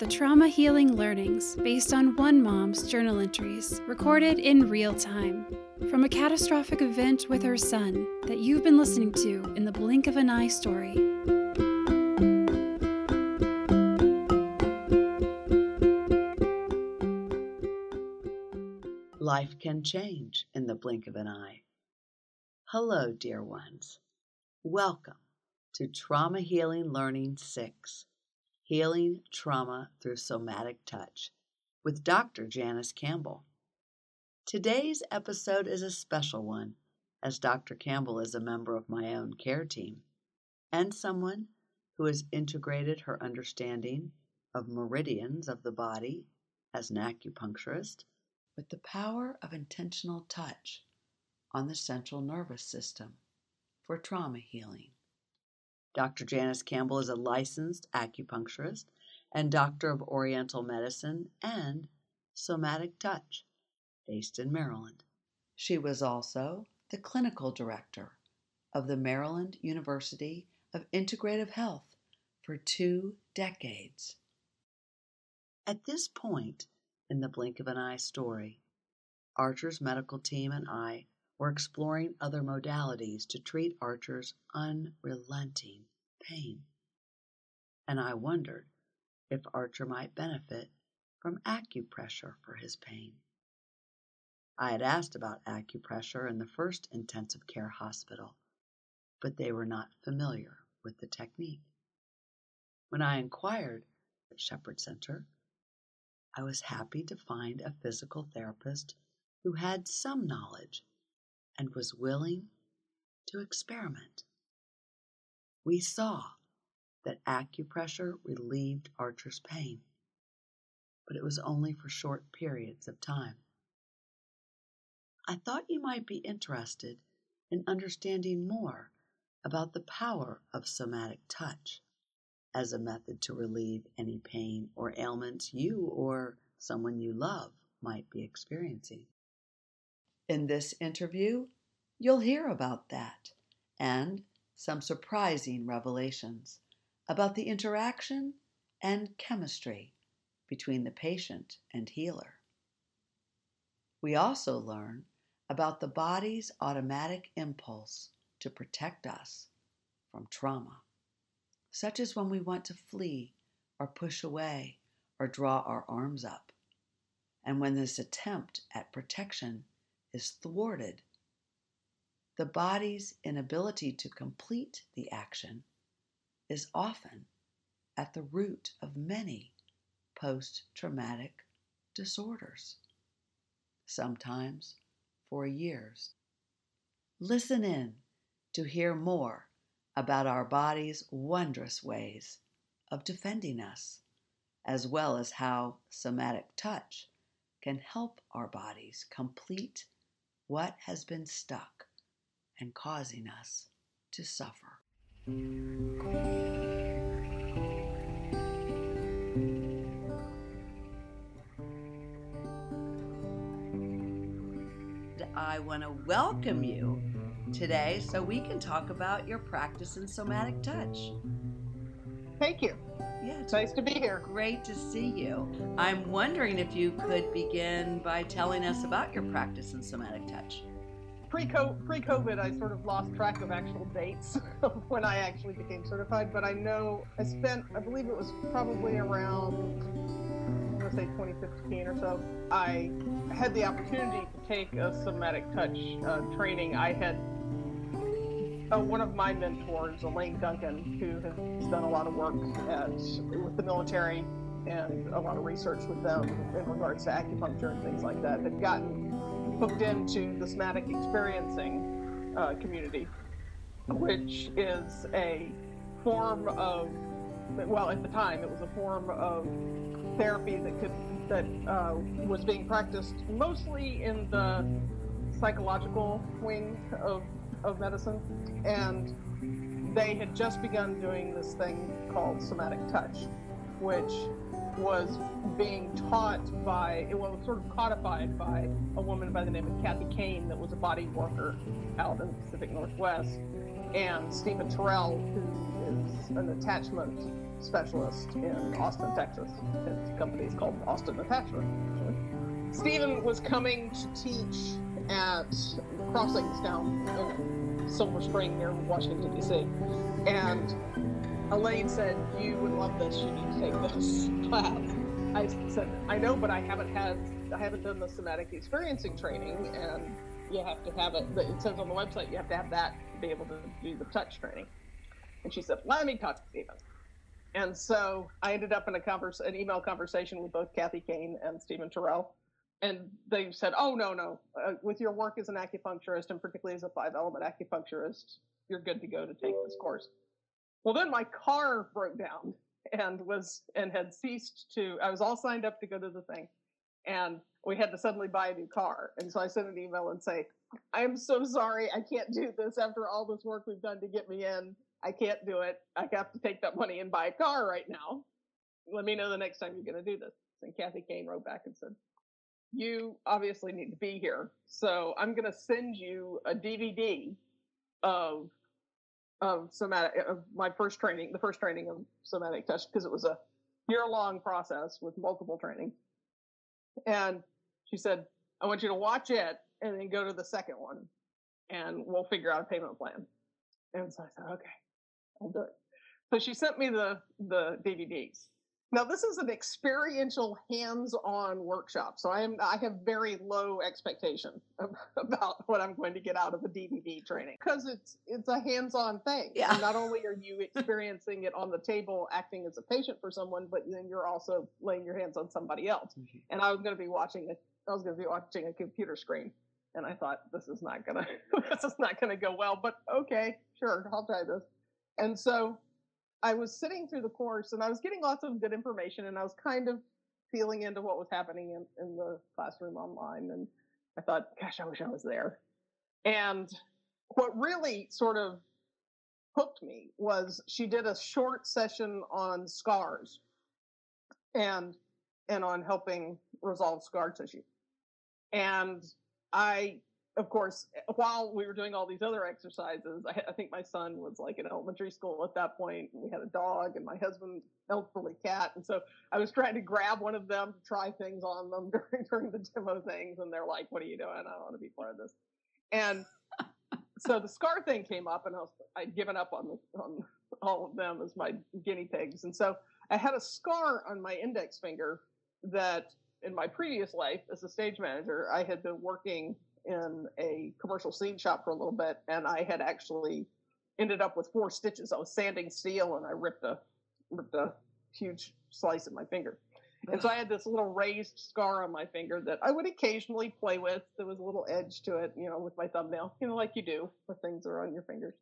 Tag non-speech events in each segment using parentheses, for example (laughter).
the trauma healing learnings based on one mom's journal entries recorded in real time from a catastrophic event with her son that you've been listening to in the blink of an eye story. Life can change in the blink of an eye. Hello, dear ones. Welcome to Trauma Healing Learning 6 Healing Trauma Through Somatic Touch with Dr. Janice Campbell. Today's episode is a special one, as Dr. Campbell is a member of my own care team and someone who has integrated her understanding of meridians of the body as an acupuncturist with the power of intentional touch on the central nervous system for trauma healing. Dr. Janice Campbell is a licensed acupuncturist and doctor of Oriental medicine and somatic touch based in Maryland. She was also the clinical director of the Maryland University of Integrative Health for two decades. At this point in the blink of an eye story, Archer's medical team and I were exploring other modalities to treat Archer's unrelenting pain. And I wondered if Archer might benefit from acupressure for his pain. I had asked about acupressure in the first intensive care hospital, but they were not familiar with the technique. When I inquired at Shepherd Center, I was happy to find a physical therapist who had some knowledge and was willing to experiment. We saw that acupressure relieved Archer's pain, but it was only for short periods of time. I thought you might be interested in understanding more about the power of somatic touch as a method to relieve any pain or ailments you or someone you love might be experiencing. In this interview, You'll hear about that and some surprising revelations about the interaction and chemistry between the patient and healer. We also learn about the body's automatic impulse to protect us from trauma, such as when we want to flee or push away or draw our arms up, and when this attempt at protection is thwarted the body's inability to complete the action is often at the root of many post traumatic disorders, sometimes for years. Listen in to hear more about our body's wondrous ways of defending us, as well as how somatic touch can help our bodies complete what has been stuck and causing us to suffer. I want to welcome you today so we can talk about your practice in somatic touch. Thank you. Yeah, it's nice to be here. Great to see you. I'm wondering if you could begin by telling us about your practice in somatic touch pre-COVID, I sort of lost track of actual dates (laughs) of when I actually became certified, but I know I spent, I believe it was probably around, I'm going to say 2015 or so. I had the opportunity to take a somatic touch uh, training. I had uh, one of my mentors, Elaine Duncan, who has done a lot of work at, with the military and a lot of research with them in regards to acupuncture and things like that, had gotten hooked into the somatic experiencing uh, community, which is a form of, well, at the time, it was a form of therapy that could that uh, was being practiced mostly in the psychological wing of of medicine, and they had just begun doing this thing called somatic touch, which was being taught by, it was sort of codified by a woman by the name of Kathy Kain that was a body worker out in the Pacific Northwest, and Stephen Terrell, who is an attachment specialist in Austin, Texas. His company is called Austin Attachment. Stephen was coming to teach at Crossings down in Silver Spring near Washington, D.C. And Elaine said, You would love this. You need to take this (laughs) class. I said, I know, but I haven't had, I haven't done the somatic experiencing training, and you have to have it. It says on the website you have to have that to be able to do the touch training. And she said, Let me talk to Stephen. And so I ended up in a converse, an email conversation with both Kathy Kain and Stephen Terrell. And they said, Oh, no, no. Uh, with your work as an acupuncturist, and particularly as a five element acupuncturist, you're good to go to take this course. Well, then my car broke down and was and had ceased to. I was all signed up to go to the thing, and we had to suddenly buy a new car. And so I sent an email and say, "I am so sorry, I can't do this after all this work we've done to get me in. I can't do it. I have to take that money and buy a car right now. Let me know the next time you're going to do this." And Kathy Kain wrote back and said, "You obviously need to be here, so I'm going to send you a DVD of." of somatic of my first training, the first training of somatic touch, because it was a year long process with multiple trainings. And she said, I want you to watch it and then go to the second one and we'll figure out a payment plan. And so I said, okay, I'll do it. So she sent me the the DVDs now this is an experiential hands-on workshop, so I am I have very low expectation (laughs) about what I'm going to get out of the DVD training because it's it's a hands-on thing. Yeah. And not only are (laughs) you experiencing it on the table, acting as a patient for someone, but then you're also laying your hands on somebody else. Mm-hmm. And I was going to be watching a I was going to be watching a computer screen, and I thought this is not gonna (laughs) this is not gonna go well. But okay, sure, I'll try this. And so I was sitting through the course and I was getting lots of good information and I was kind of feeling into what was happening in, in the classroom online. And I thought, gosh, I wish I was there. And what really sort of hooked me was she did a short session on scars and and on helping resolve scar tissue. And I of course, while we were doing all these other exercises, I, I, think my son was like in elementary school at that point. We had a dog, and my husband elderly cat, and so I was trying to grab one of them to try things on them (laughs) during during the demo things, and they're like, "What are you doing? I don't want to be part of this." And (laughs) so the scar thing came up, and I was I'd given up on the, on all of them as my guinea pigs, and so I had a scar on my index finger that in my previous life as a stage manager, I had been working in a commercial scene shop for a little bit, and I had actually ended up with four stitches. I was sanding steel, and I ripped a ripped a huge slice of my finger. And so I had this little raised scar on my finger that I would occasionally play with. There was a little edge to it, you know, with my thumbnail, you know, like you do with things are on your fingers.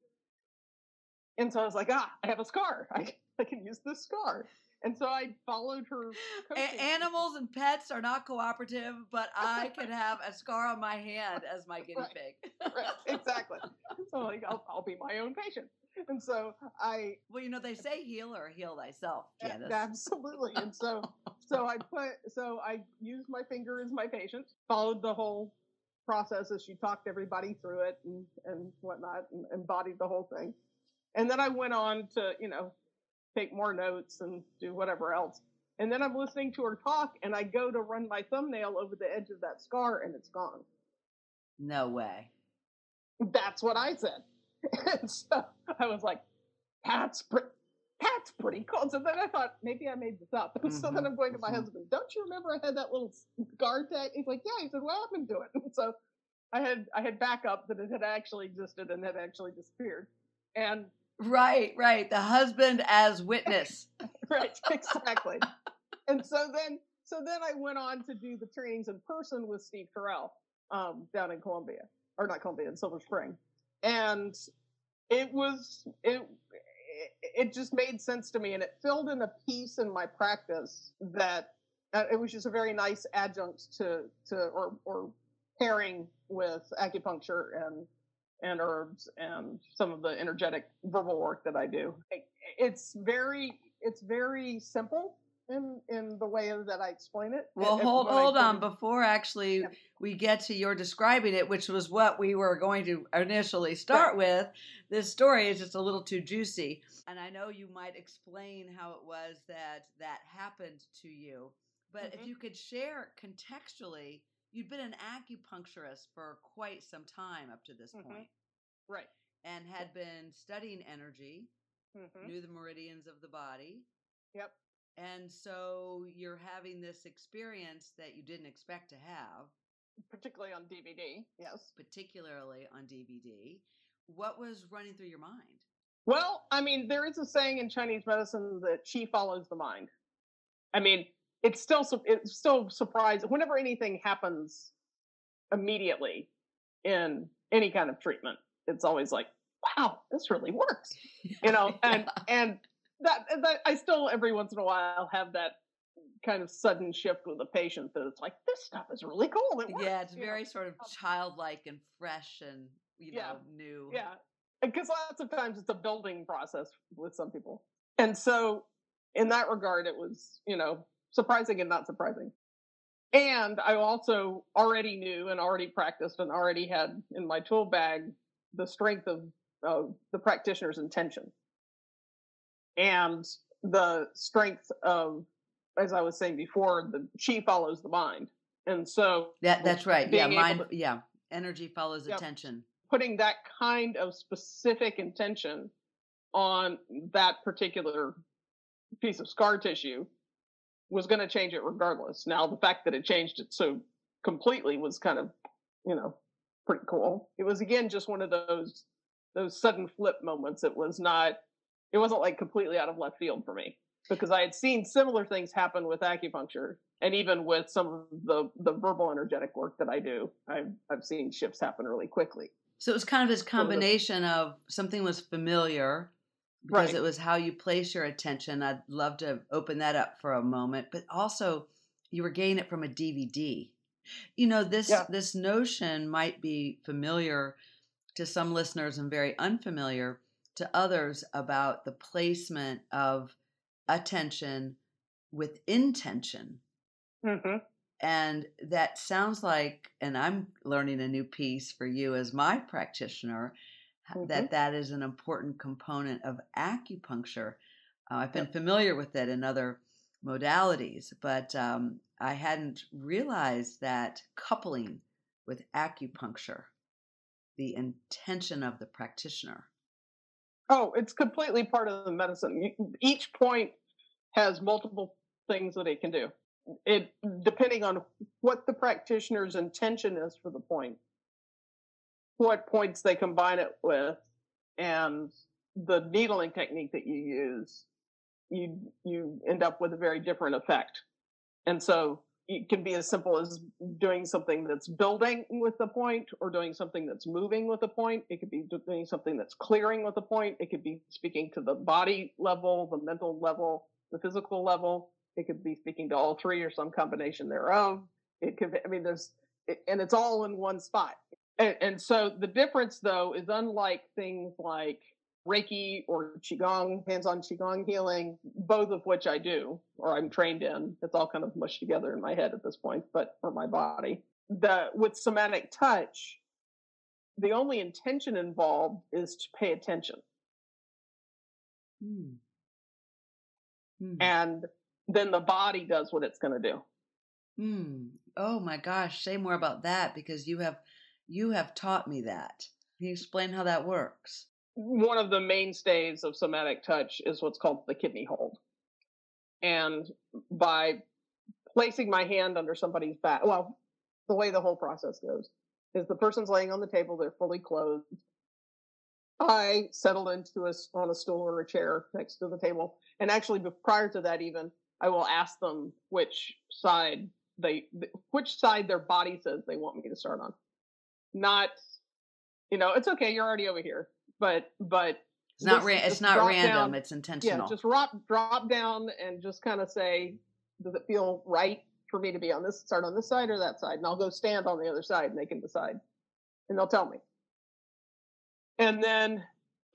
And so I was like, ah, I have a scar. I, I can use this scar. And so I followed her. A- animals and pets are not cooperative, but (laughs) I can have a scar on my hand as my guinea right. pig. right, exactly. (laughs) So like, I'll, I'll be my own patient. And so I. Well, you know, they say heal or heal thyself, Janice. Absolutely. And so, so I put, so I used my finger as my patient, followed the whole process as she talked everybody through it and, and whatnot, and embodied the whole thing. And then I went on to, you know, take more notes and do whatever else. And then I'm listening to her talk and I go to run my thumbnail over the edge of that scar and it's gone. No way. That's what I said. (laughs) And so I was like, that's pretty. That's pretty cool. So then I thought maybe I made this up. Mm-hmm. (laughs) So then I'm going to my mm-hmm. husband. Don't you remember I had that little scar tag? He's like, yeah. He said, what happened to it? And (laughs) so I had I had backup that it had actually existed and had actually disappeared. And Right, right. The husband as witness. (laughs) right, exactly. and so then, so then I went on to do the trainings in person with Steve Terrell um, down in Columbia, or not Columbia, in Silver Spring, and it was it. It just made sense to me, and it filled in a piece in my practice that uh, it was just a very nice adjunct to to or or pairing with acupuncture and and herbs and some of the energetic verbal work that I do. It's very it's very simple in in the way that I explain it. Well, If- hold I hold on before actually Yeah. we get to your describing it, which was what we were going to initially start with. This story is just a little too juicy, and I know you might explain how it was that that happened to you. But if Mhm. you could share contextually, you'd been an acupuncturist for quite some time up to this Mhm. point, Right. and had been studying energy, hmm knew the meridians of the body. Yep. And so you're having this experience that you didn't expect to have, Particularly on DVD. Yes. particularly on DVD. What was running through your mind? Well, I mean, there is a saying in Chinese medicine that chi follows the mind. I mean, it's still it's still surprising whenever anything happens immediately in any kind of treatment. It's always like, wow, this really works, you know. (laughs) And Yeah. and that, that I still every once in a while have that kind of sudden shift with a patient that it's like this stuff is really cool. It works, yeah, it's you know? very sort of um childlike and fresh and you Yeah. know new. Yeah. Because lots of times it's a building process with some people. And so, in that regard, it was, you know, surprising and not surprising. And I also already knew and already practiced and already had in my tool bag the strength of, of the practitioner's intention and the strength of, as I was saying before, the chi follows the mind. And so That that's right. Yeah, mind. to- yeah, energy follows Yep. attention. putting that kind of specific intention on that particular piece of scar tissue was going to change it regardless. Now, the fact that it changed it so completely was kind of, you know, pretty cool. It was again just one of those those sudden flip moments. It was not it wasn't like completely out of left field for me because I had seen similar things happen with acupuncture and even with some of the the verbal energetic work that I do. I've I've seen shifts happen really quickly. So it was kind of this combination of something was familiar because Right. it was how you place your attention. I'd love to open that up for a moment, but also you were getting it from a DVD. You know, this Yeah. this notion might be familiar to some listeners and very unfamiliar to others about the placement of attention with intention. Mm-hmm. And that sounds like, and I'm learning a new piece for you as my practitioner, h- that that is an important component of acupuncture. Uh, I've been Yep. familiar with it in other modalities, but um, I hadn't realized that coupling with acupuncture, the intention of the practitioner. Oh, it's completely part of the medicine. Each point has multiple things that it can do. It depending on what the practitioner's intention is for the point, what points they combine it with, and the needling technique that you use, you you end up with a very different effect. And so it can be as simple as doing something that's building with the point or doing something that's moving with the point. It could be doing something that's clearing with the point. It could be speaking to the body level, the mental level, the physical level. It could be speaking to all three or some combination thereof. It could be, I mean, there's, and it's all in one spot. And, and so the difference though is unlike things like Reiki or Qigong, hands-on Qigong healing, both of which I do or I'm trained in. It's all kind of mushed together in my head at this point, but for my body. The with somatic touch, the only intention involved is to pay attention. Hmm. Hmm. And then the body does what it's going to do. Hmm. Oh my gosh, say more about that because you have you have taught me that. Can you explain how that works? one of the mainstays of somatic touch is what's called the kidney hold. And by placing my hand under somebody's back, well, the way the whole process goes is the person's laying on the table, they're fully clothed. I settle into a, on a stool or a chair next to the table. And actually, prior to that, even, I will ask them which side they, which side their body says they want me to start on. Not, you know, it's okay, you're already over here but but It's not ra- it's not random, down- it's yeah intentional. just drop drop down and just kind of say does it feel right for me to be on this start on this side or that side and i'll go stand on the other side and they can decide and they'll tell me and then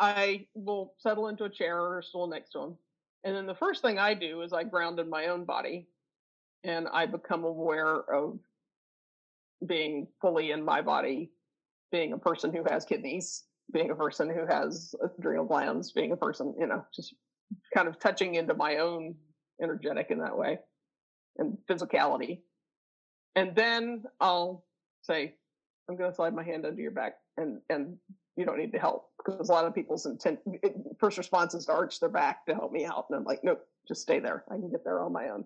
i will settle into a chair or a stool next to them And then the first thing I do is I ground in my own body and I become aware of being fully in my body, being a person who has kidneys, being a person who has adrenal glands, being a person, you know, just kind of touching into my own energetic in that way and physicality. And then I'll say, I'm going to slide my hand under your back and, and you don't need to help because a lot of people's intent, first response is to arch their back to help me out. And I'm like, nope, just stay there. I can get there on my own.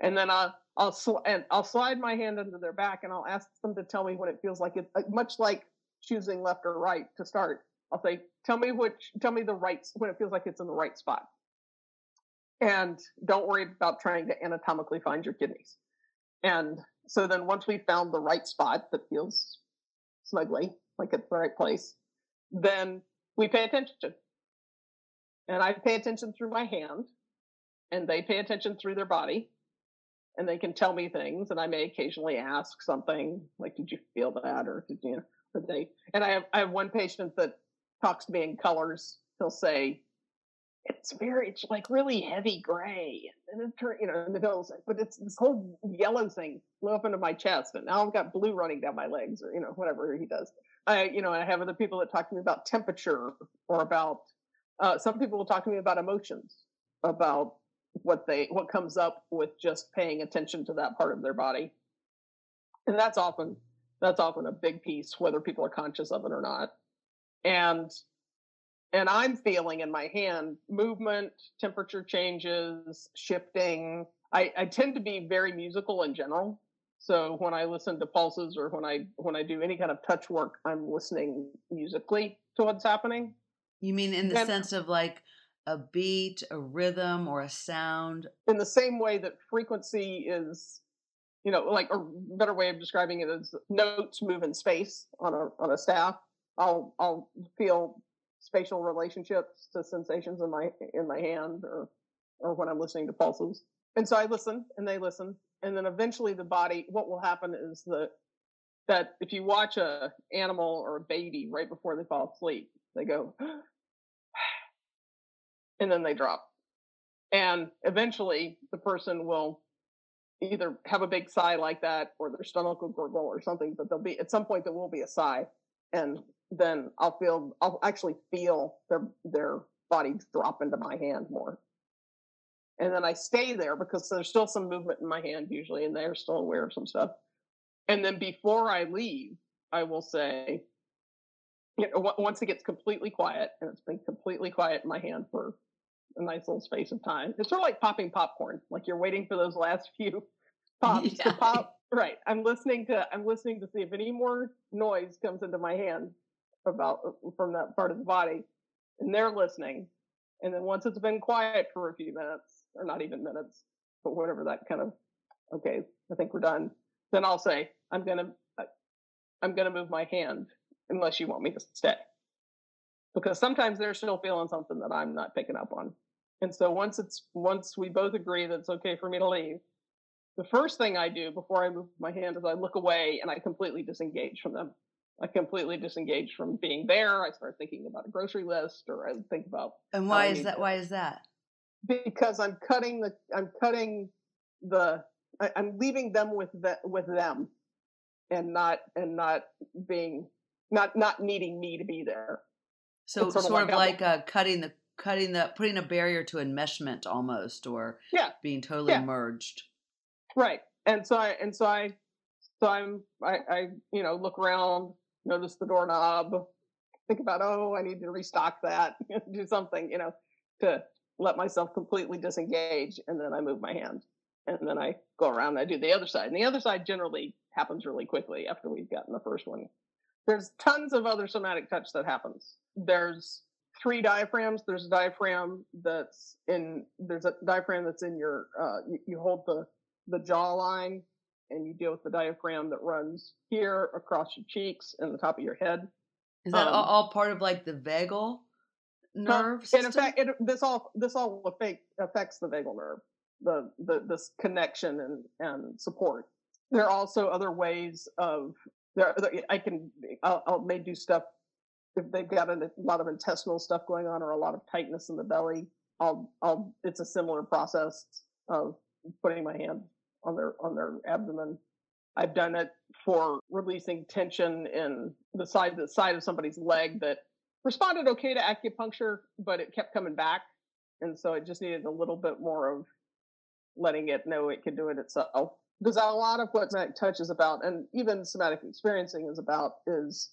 And then I'll, I'll, and I'll slide my hand under their back and I'll ask them to tell me what it feels like it, uh, much like choosing left or right to start. I'll say, tell me which, tell me the right, when it feels like it's in the right spot. And don't worry about trying to anatomically find your kidneys. And so then once we found the right spot that feels snugly, like it's the right place, then we pay attention. And I pay attention through my hand, and they pay attention through their body, and they can tell me things. And I may occasionally ask something like, "Did you feel that?" or "Did you?" Or they. And I have I have one patient that talks to me in colors. He'll say, "It's very, it's like really heavy gray," and it turn, you know, and it goes, but it's this whole yellow thing flew up into my chest, and now I've got blue running down my legs, or you know, whatever he does. I, you know, I have other people that talk to me about temperature or about. Uh, some people will talk to me about emotions, about what they what comes up with just paying attention to that part of their body, and that's often that's often a big piece, whether people are conscious of it or not. And and I'm feeling in my hand movement, temperature changes, shifting. I, I tend to be very musical in general. So when I listen to pulses or when I when I do any kind of touch work, I'm listening musically to what's happening. You mean in the and, sense of like a beat, a rhythm, or a sound? In the same way that frequency is, you know, like a better way of describing it is notes move in space on a on a staff. I'll I'll feel spatial relationships to sensations in my in my hand or or when I'm listening to pulses. And so I listen and they listen and then eventually the body what will happen is that that if you watch a animal or a baby right before they fall asleep they go and then they drop. And eventually the person will either have a big sigh like that or their stomach will gurgle or something but there'll be at some point there will be a sigh. And then i'll feel i'll actually feel their their body drop into my hand more. And then I stay there because there's still some movement in my hand usually, and they're still aware of some stuff. And then before I leave, I will say, you know, once it gets completely quiet, and it's been completely quiet in my hand for a nice little space of time, it's sort of like popping popcorn. Like you're waiting for those last (laughs) few (laughs) pops yeah. to pop. Right. I'm listening to I'm listening to see if any more noise comes into my hand about from that part of the body, and they're listening. And then once it's been quiet for a few minutes, or not even minutes, but whatever that kind of, okay, I think we're done. Then I'll say, I'm going to, uh, I'm going to move my hand unless you want me to stay. Because sometimes they're still feeling something that I'm not picking up on. And so once it's, once we both agree that it's okay for me to leave, the first thing I do before I move my hand is I look away and I completely disengage from them. I completely disengage from being there. I start thinking about a grocery list or I think about. And why is that? To, why is that? because I'm cutting the I'm cutting the I, am leaving them with the, with them and not and not being not not needing me to be there. So sort, sort, of like, like uh, cutting the cutting the putting a barrier to enmeshment almost or yeah being totally yeah. merged. Right. And so I and so I so I'm I, I you know look around, notice the doorknob, think about oh I need to restock that, (laughs) do something you know to let myself completely disengage, and then I move my hand. And then I go around and I do the other side. And the other side generally happens really quickly after we've gotten the first one. There's tons of other somatic touch that happens. There's three diaphragms. There's a diaphragm that's in, there's a diaphragm that's in your, uh, you, you hold the, the jawline and you deal with the diaphragm that runs here across your cheeks and the top of your head. Is that um, all part of like the vagal? nerve in fact it, this all this all affect, affects the vagal nerve the, the this connection and and support there are also other ways of there, i can I'll, I'll may do stuff if they've got a lot of intestinal stuff going on or a lot of tightness in the belly I'll I'll it's a similar process of putting my hand on their on their abdomen. I've done it for releasing tension in the side the side of somebody's leg that responded okay to acupuncture, but it kept coming back, and so it just needed a little bit more of letting it know it could do it itself. Because a lot of what somatic touch is about, and even somatic experiencing is about, is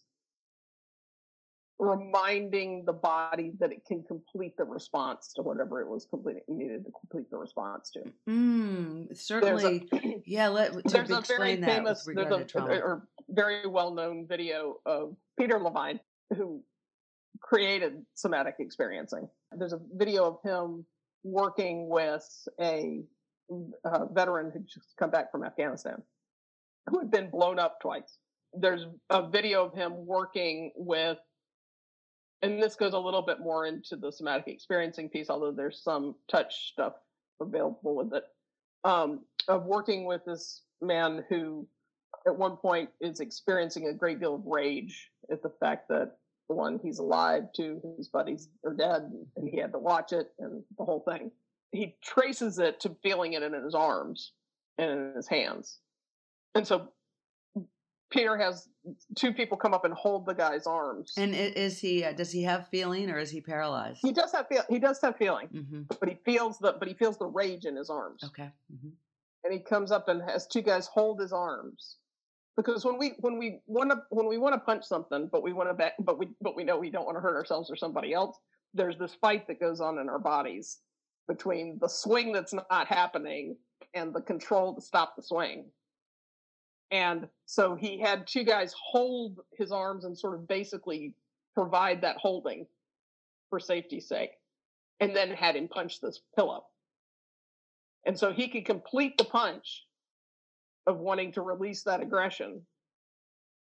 reminding the body that it can complete the response to whatever it was completing needed to complete the response to. Mm, certainly, a, yeah. Let (clears throat) to there's a explain very that famous, there's a, or very well known video of Peter Levine who created somatic experiencing. There's a video of him working with a, uh veteran who'd just come back from Afghanistan who had been blown up twice. There's a video of him working with and this goes a little bit more into the somatic experiencing piece, although there's some touch stuff available with it. Um, of working with this man who, at one point, is experiencing a great deal of rage at the fact that one, he's alive, two, his buddies are dead, and he had to watch it, and the whole thing. He traces it to feeling it in his arms and in his hands. And so Peter has two people come up and hold the guy's arms. And is he? Uh, does he have feeling, or is he paralyzed? he does have feel he does have feeling, hmm but he feels the but he feels the rage in his arms. Okay. hmm And he comes up and has two guys hold his arms. Because when we when we want to when we want to punch something, but we want to back, but we but we know we don't want to hurt ourselves or somebody else. There's this fight that goes on in our bodies between the swing that's not happening and the control to stop the swing. And so he had two guys hold his arms and sort of basically provide that holding for safety's sake, and then had him punch this pillow. And so he could complete the punch of wanting to release that aggression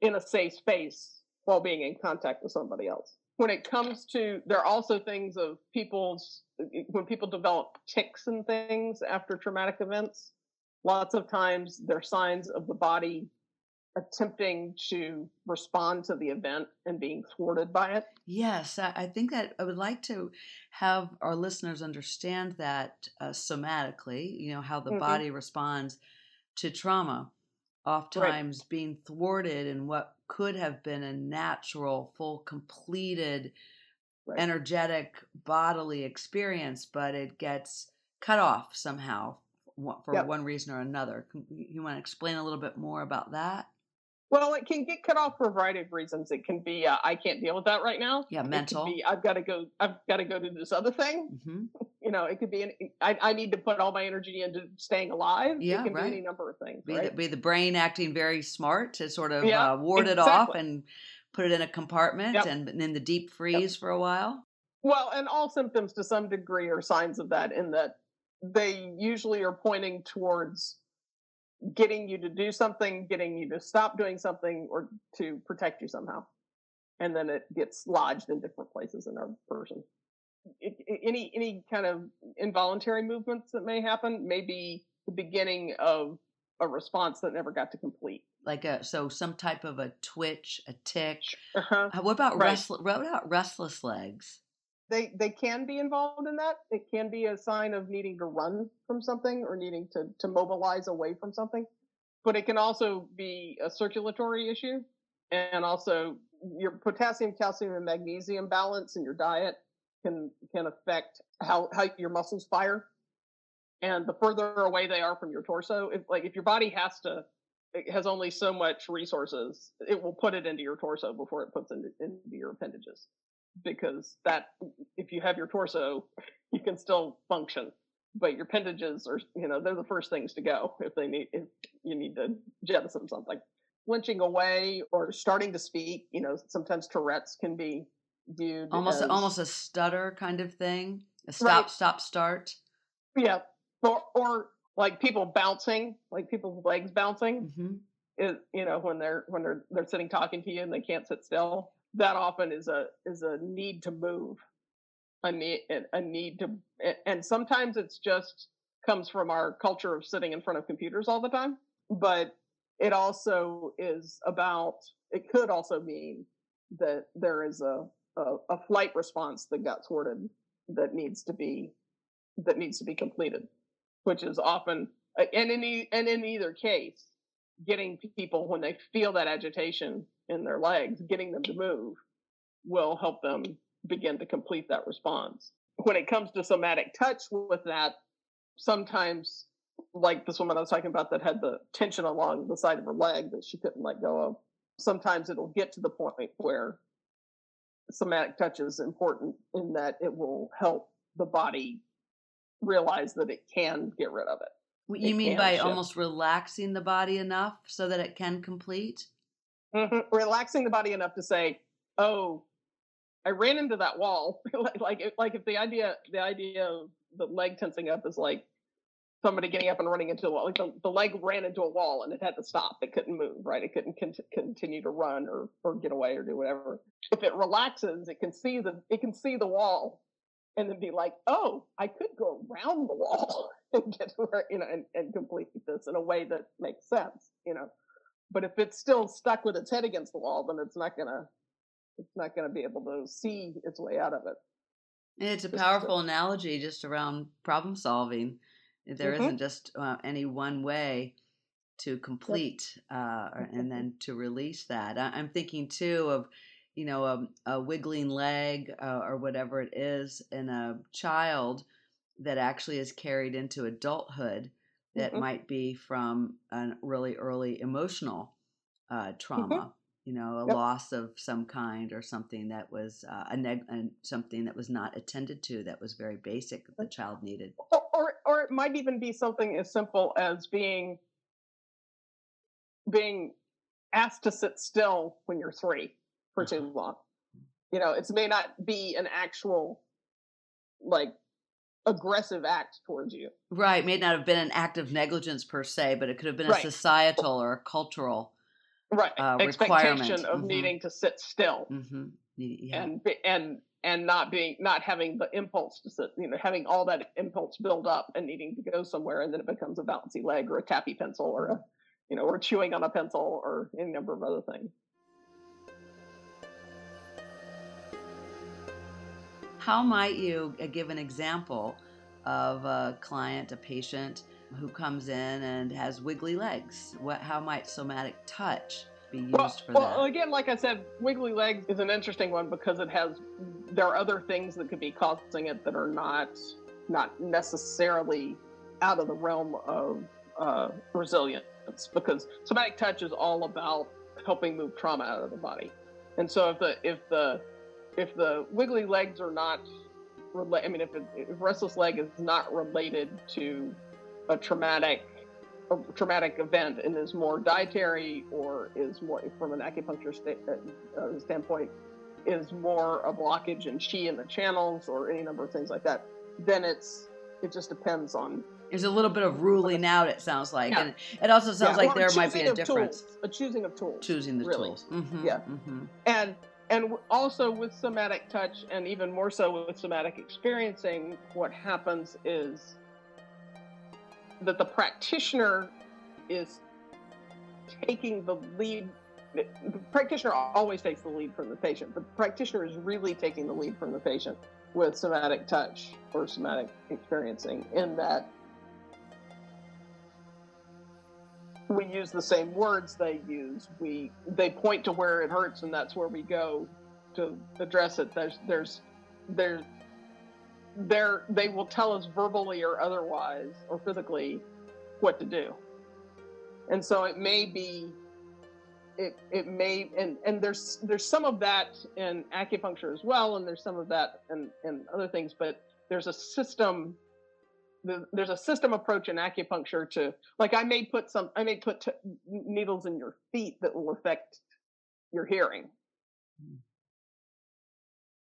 in a safe space while being in contact with somebody else. When it comes to, there are also things of people's, when people develop tics and things after traumatic events, lots of times they're signs of the body attempting to respond to the event and being thwarted by it. Yes, I, think that I would like to have our listeners understand that uh, somatically. You know how the Mhm. body responds to trauma, oftentimes being thwarted in what could have been a natural, full, completed, Right. energetic bodily experience, but it gets cut off somehow for Yep. one reason or another. You want to explain a little bit more about that? Well, it can get cut off for a variety of reasons. It can be uh, I can't deal with that right now. Yeah, It could mental. be I've got to go. I've got to go do this other thing. hmm (laughs) You know, it could be. An, I, I need to put all my energy into staying alive. Yeah, it can right. be any number of things. Be, right? the, be the brain acting very smart to sort of Yeah, uh, ward it off and put it in a compartment Yep. and in the deep freeze for a while. Well, and all symptoms to some degree are signs of that. In that they usually are pointing towards getting you to do something, getting you to stop doing something, or to protect you somehow. And then it gets lodged in different places in our person. It, it- any any kind of involuntary movements that may happen may be the beginning of a response that never got to complete. Like a so some type of a twitch, a tick. Uh-huh. Uh, What about Right. restless? What about restless legs? They they can be involved in that. It can be a sign of needing to run from something or needing to to mobilize away from something. But it can also be a circulatory issue and also your potassium, calcium, and magnesium balance in your diet can can affect how how your muscles fire. And the further away they are from your torso, if like if your body has to it has only so much resources, it will put it into your torso before it puts into, into your appendages because that if you have your torso you can still function but your appendages are you know they're the first things to go if they need if you need to jettison something flinching away or starting to speak you know sometimes tourette's can be viewed Almost as, almost a stutter kind of thing. A stop, Right. stop, start. yeah or or like people bouncing like people's legs bouncing hmm is you know when they're when they're they're sitting talking to you and they can't sit still that often is a is a need to move a need a need to and sometimes it's just comes from our culture of sitting in front of computers all the time but it also is about it could also mean that there is a a, a flight response that got thwarted that needs to be that needs to be completed, which is often and in and in either case, getting people when they feel that agitation in their legs, getting them to move will help them begin to complete that response. When it comes to somatic touch with that, sometimes like this woman I was talking about that had the tension along the side of her leg that she couldn't let go of. Sometimes it'll get to the point where somatic touch is important in that it will help the body realize that it can get rid of it. What you It mean by shift. almost relaxing the body enough so that it can complete? Mhm. Relaxing the body enough to say, "Oh, I ran into that wall." (laughs) like, like, if- like if the idea, the idea of the leg tensing up is like somebody getting up and running into the wall. Like the, the leg ran into a wall and it had to stop. It couldn't move. Right? It couldn't con- continue to run or or get away or do whatever. If it relaxes, it can see the it can see the wall and then be like, "Oh, I could go around the wall (laughs) and get to where you know and, and complete this in a way that makes sense." You know. But if it's still stuck with its head against the wall, then it's not gonna it's not gonna be able to see its way out of it. And it's a Just powerful analogy just around problem solving. There Mhm. not just uh, any one way to complete uh, and then to release that. I, I'm thinking too of, you know, a, a wiggling leg uh, or whatever it is in a child that actually is carried into adulthood that Mhm. might be from a really early emotional uh, trauma. You know, a Yep. loss of some kind or something that was uh, a neg- and something that was not attended to that was very basic that the child needed. Or, or or it might even be something as simple as being being asked to sit still when you're three for too long. You know, it may not be an actual like aggressive act towards you. Right, may not have been an act of negligence per se, but it could have been a societal or a cultural. Right. Uh, Expectation requirement. of Mhm. needing to sit still. hmm Yeah. and and and not being not having the impulse to sit you know having all that impulse build up and needing to go somewhere and then it becomes a bouncy leg or a tappy pencil or a you know or chewing on a pencil or any number of other things How might you uh, give an example of a client, a patient who comes in and has wiggly legs? What? How might somatic touch be used well, for well that? again like i said wiggly legs is an interesting one because it has there are other things that could be causing it that are not not necessarily out of the realm of uh, resilience because somatic touch is all about helping move trauma out of the body and so if the if the if the wiggly legs are not rela- i mean if, it, if restless leg is not related to a traumatic a traumatic event and is more dietary or is more from an acupuncture sta- uh, uh, standpoint is more a blockage in chi in the channels or any number of things like that then it's it just depends on There's a little bit of ruling out. It sounds like, Yeah. and it also sounds Yeah, like or there might be a difference. tools, a choosing of tools Choosing the really. tools. hmm Yeah. hmm and and also with somatic touch and even more so with somatic experiencing what happens is that the practitioner is taking the lead the practitioner always takes the lead from the patient. But the practitioner is really taking the lead from the patient with somatic touch or somatic experiencing in that we use the same words they use. We they point to where it hurts, and that's where we go to address it. There's there's there's there they will tell us verbally or otherwise or physically what to do, and so it may be it it may and and there's there's some of that in acupuncture as well, and there's some of that in in other things, but there's a system the- there's a system approach in acupuncture to like i may put some i may put t- needles in your feet that will affect your hearing.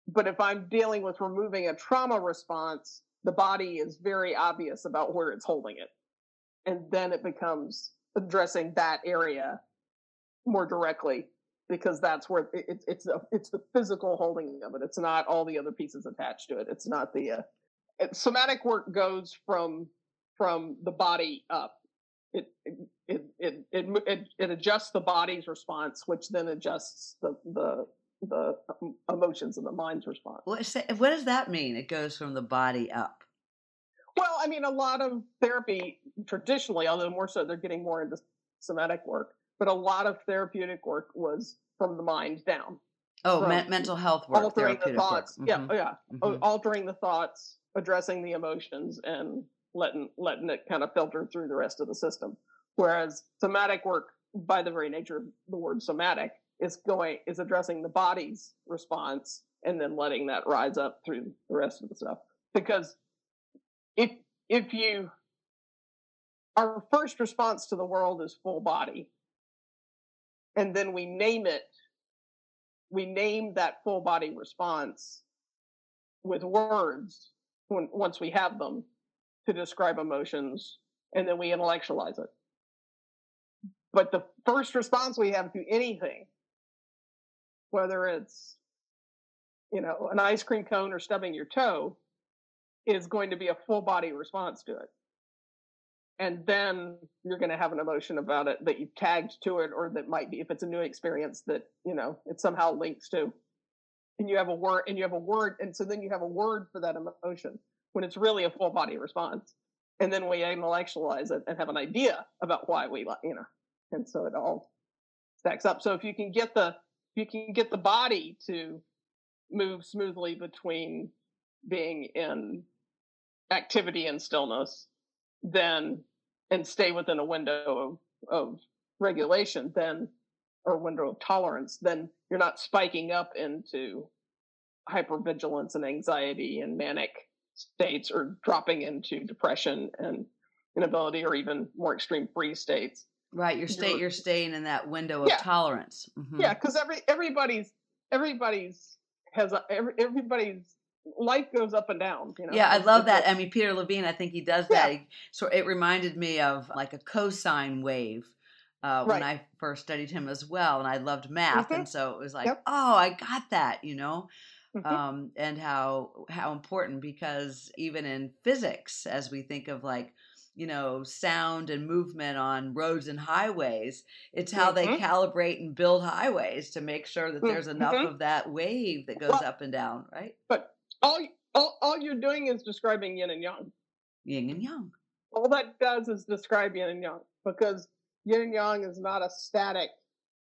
But if i'm dealing with removing a trauma response the body is very obvious about where it's holding it. And then it becomes addressing that area more directly because that's where it, it's it's the it's the physical holding of it. It's not all the other pieces attached to it. It's not the uh, it, somatic work goes from from the body up. It it it it it, it, it adjusts the body's response, which then adjusts the the the um, emotions and the mind's response. What, is that- what does that mean? It goes from the body up. Well, I mean, a lot of therapy traditionally, although more so they're getting more into somatic work, but a lot of therapeutic work was from the mind down. Oh, men- mental health work, altering the work. thoughts. Yeah, Mhm, oh, yeah. Oh, mhm. altering the thoughts, addressing the emotions, and letting letting it kind of filter through the rest of the system. Whereas somatic work, by the very nature of the word somatic, is going is addressing the body's response and then letting that rise up through the rest of the stuff. Because if if you our first response to the world is full body, and then we name it we name that full body response with words when, once we have them to describe emotions and then we intellectualize it. But the first response we have to anything whether it's you know an ice cream cone or stubbing your toe is going to be a full body response to it. And then you're going to have an emotion about it that you've tagged to it or that might be if it's a new experience that you know it somehow links to and you have a word and you have a word and so then you have a word for that emotion when it's really a full body response. And then we intellectualize it and have an idea about why we like you know and so it all stacks up. So if you can get the you can get the body to move smoothly between being in activity and stillness then and stay within a window of, of regulation then or window of tolerance then you're not spiking up into hypervigilance and anxiety and manic states or dropping into depression and inability or even more extreme freeze states Right, your state, You're- you're staying in that window of Yeah. tolerance. Mhm. yeah because every everybody's everybody's has a, every, everybody's life goes up and down you know Yeah, I love that. I mean, Peter Levine, I think he does Yeah. that. He, so it reminded me of like a cosine wave uh, when I first studied him as well, and I loved math, Mhm. and so it was like, Yep. oh, I got that, you know, Mhm. um, and how how important because even in physics, as we think of like you know sound and movement on roads and highways, it's how they Mhm. calibrate and build highways to make sure that there's enough Mhm. of that wave that goes Well- up and down, right? all, all all you're doing is describing yin and yang Yin and yang. all that does is describe yin and yang because yin and yang is not a static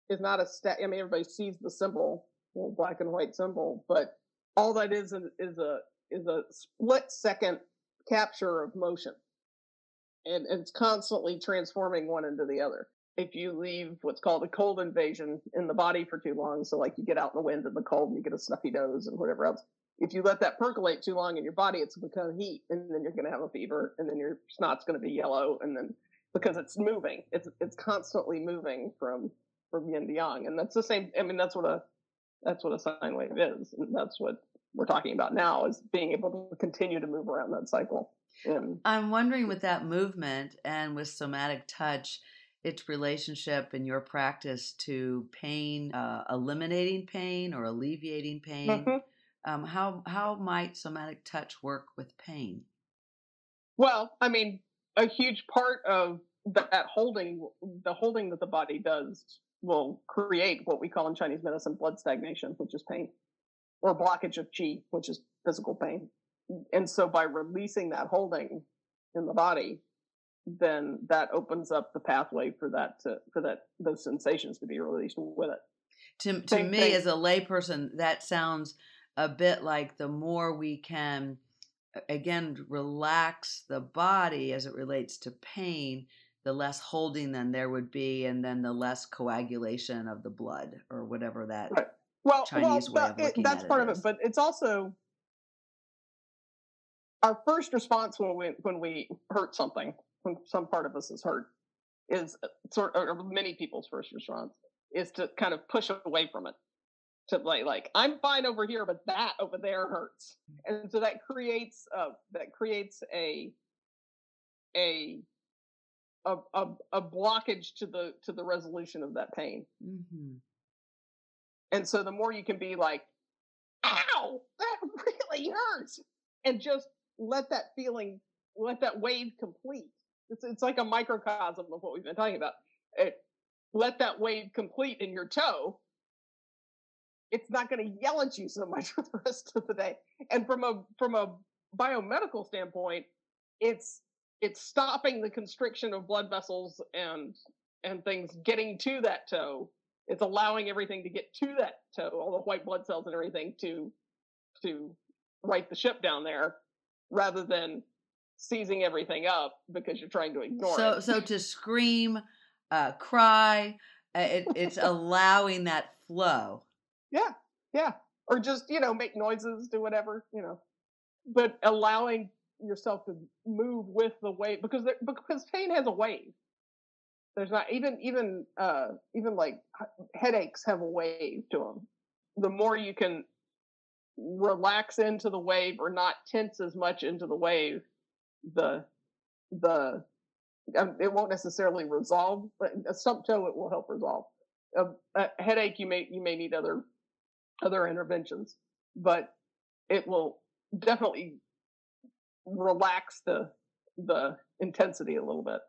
is not a stat i mean everybody sees the symbol little black and white symbol but all that is is a is a split second capture of motion. And it's constantly transforming one into the other. If you leave what's called a cold invasion in the body for too long so like you get out in the wind and the cold and you get a stuffy nose and whatever else if you let that percolate too long in your body, it's become heat, and then you're going to have a fever, and then your snot's going to be yellow, and then because it's moving, it's it's constantly moving from from yin to yang, and that's the same. I mean, that's what a that's what a sine wave is, and that's what we're talking about now is being able to continue to move around that cycle. And I'm wondering with that movement and with somatic touch, its relationship in your practice to pain, uh, eliminating pain or alleviating pain. Mhm. Um, how how might somatic touch work with pain? Well, I mean, a huge part of that holding, the holding that the body does, will create what we call in Chinese medicine blood stagnation, which is pain, or blockage of qi, which is physical pain. And so, by releasing that holding in the body, then that opens up the pathway for that to for that those sensations to be released with it. To to Same me thing. as a layperson, that sounds a bit like the more we can again relax the body as it relates to pain, the less holding then there would be, and then the less coagulation of the blood or whatever that. Right. Well, Chinese way of it- that's at it part of it, but it's also our first response when we when we hurt something, when some part of us is hurt, is uh, sort or many people's first response is to kind of push away from it, to like like I'm fine over here, but that over there hurts, and so that creates uh that creates a a a, a, a blockage to the to the resolution of that pain. hmm And so the more you can be like, ow, that (laughs) really hurts. And just let that feeling, let that wave complete. It's, it's like a microcosm of what we've been talking about. It, let that wave complete in your toe. It's not going to yell at you so much (laughs) for the rest of the day. And from a from a biomedical standpoint, it's it's stopping the constriction of blood vessels and and things getting to that toe. It's allowing everything to get to that toe, all the white blood cells and everything to to right the ship down there, rather than seizing everything up because you're trying to ignore so, it. So to scream, uh, cry, uh, it, it's (laughs) allowing that flow. Yeah, yeah, or just you know make noises, do whatever you know, but allowing yourself to move with the wave because there, because pain has a wave. There's not even even uh even like headaches have a wave to them. The more you can relax into the wave or not tense as much into the wave, the the um, it won't necessarily resolve, but a stump toe it will help resolve. A, a headache you may you may need other other interventions, but it will definitely relax the the intensity a little bit.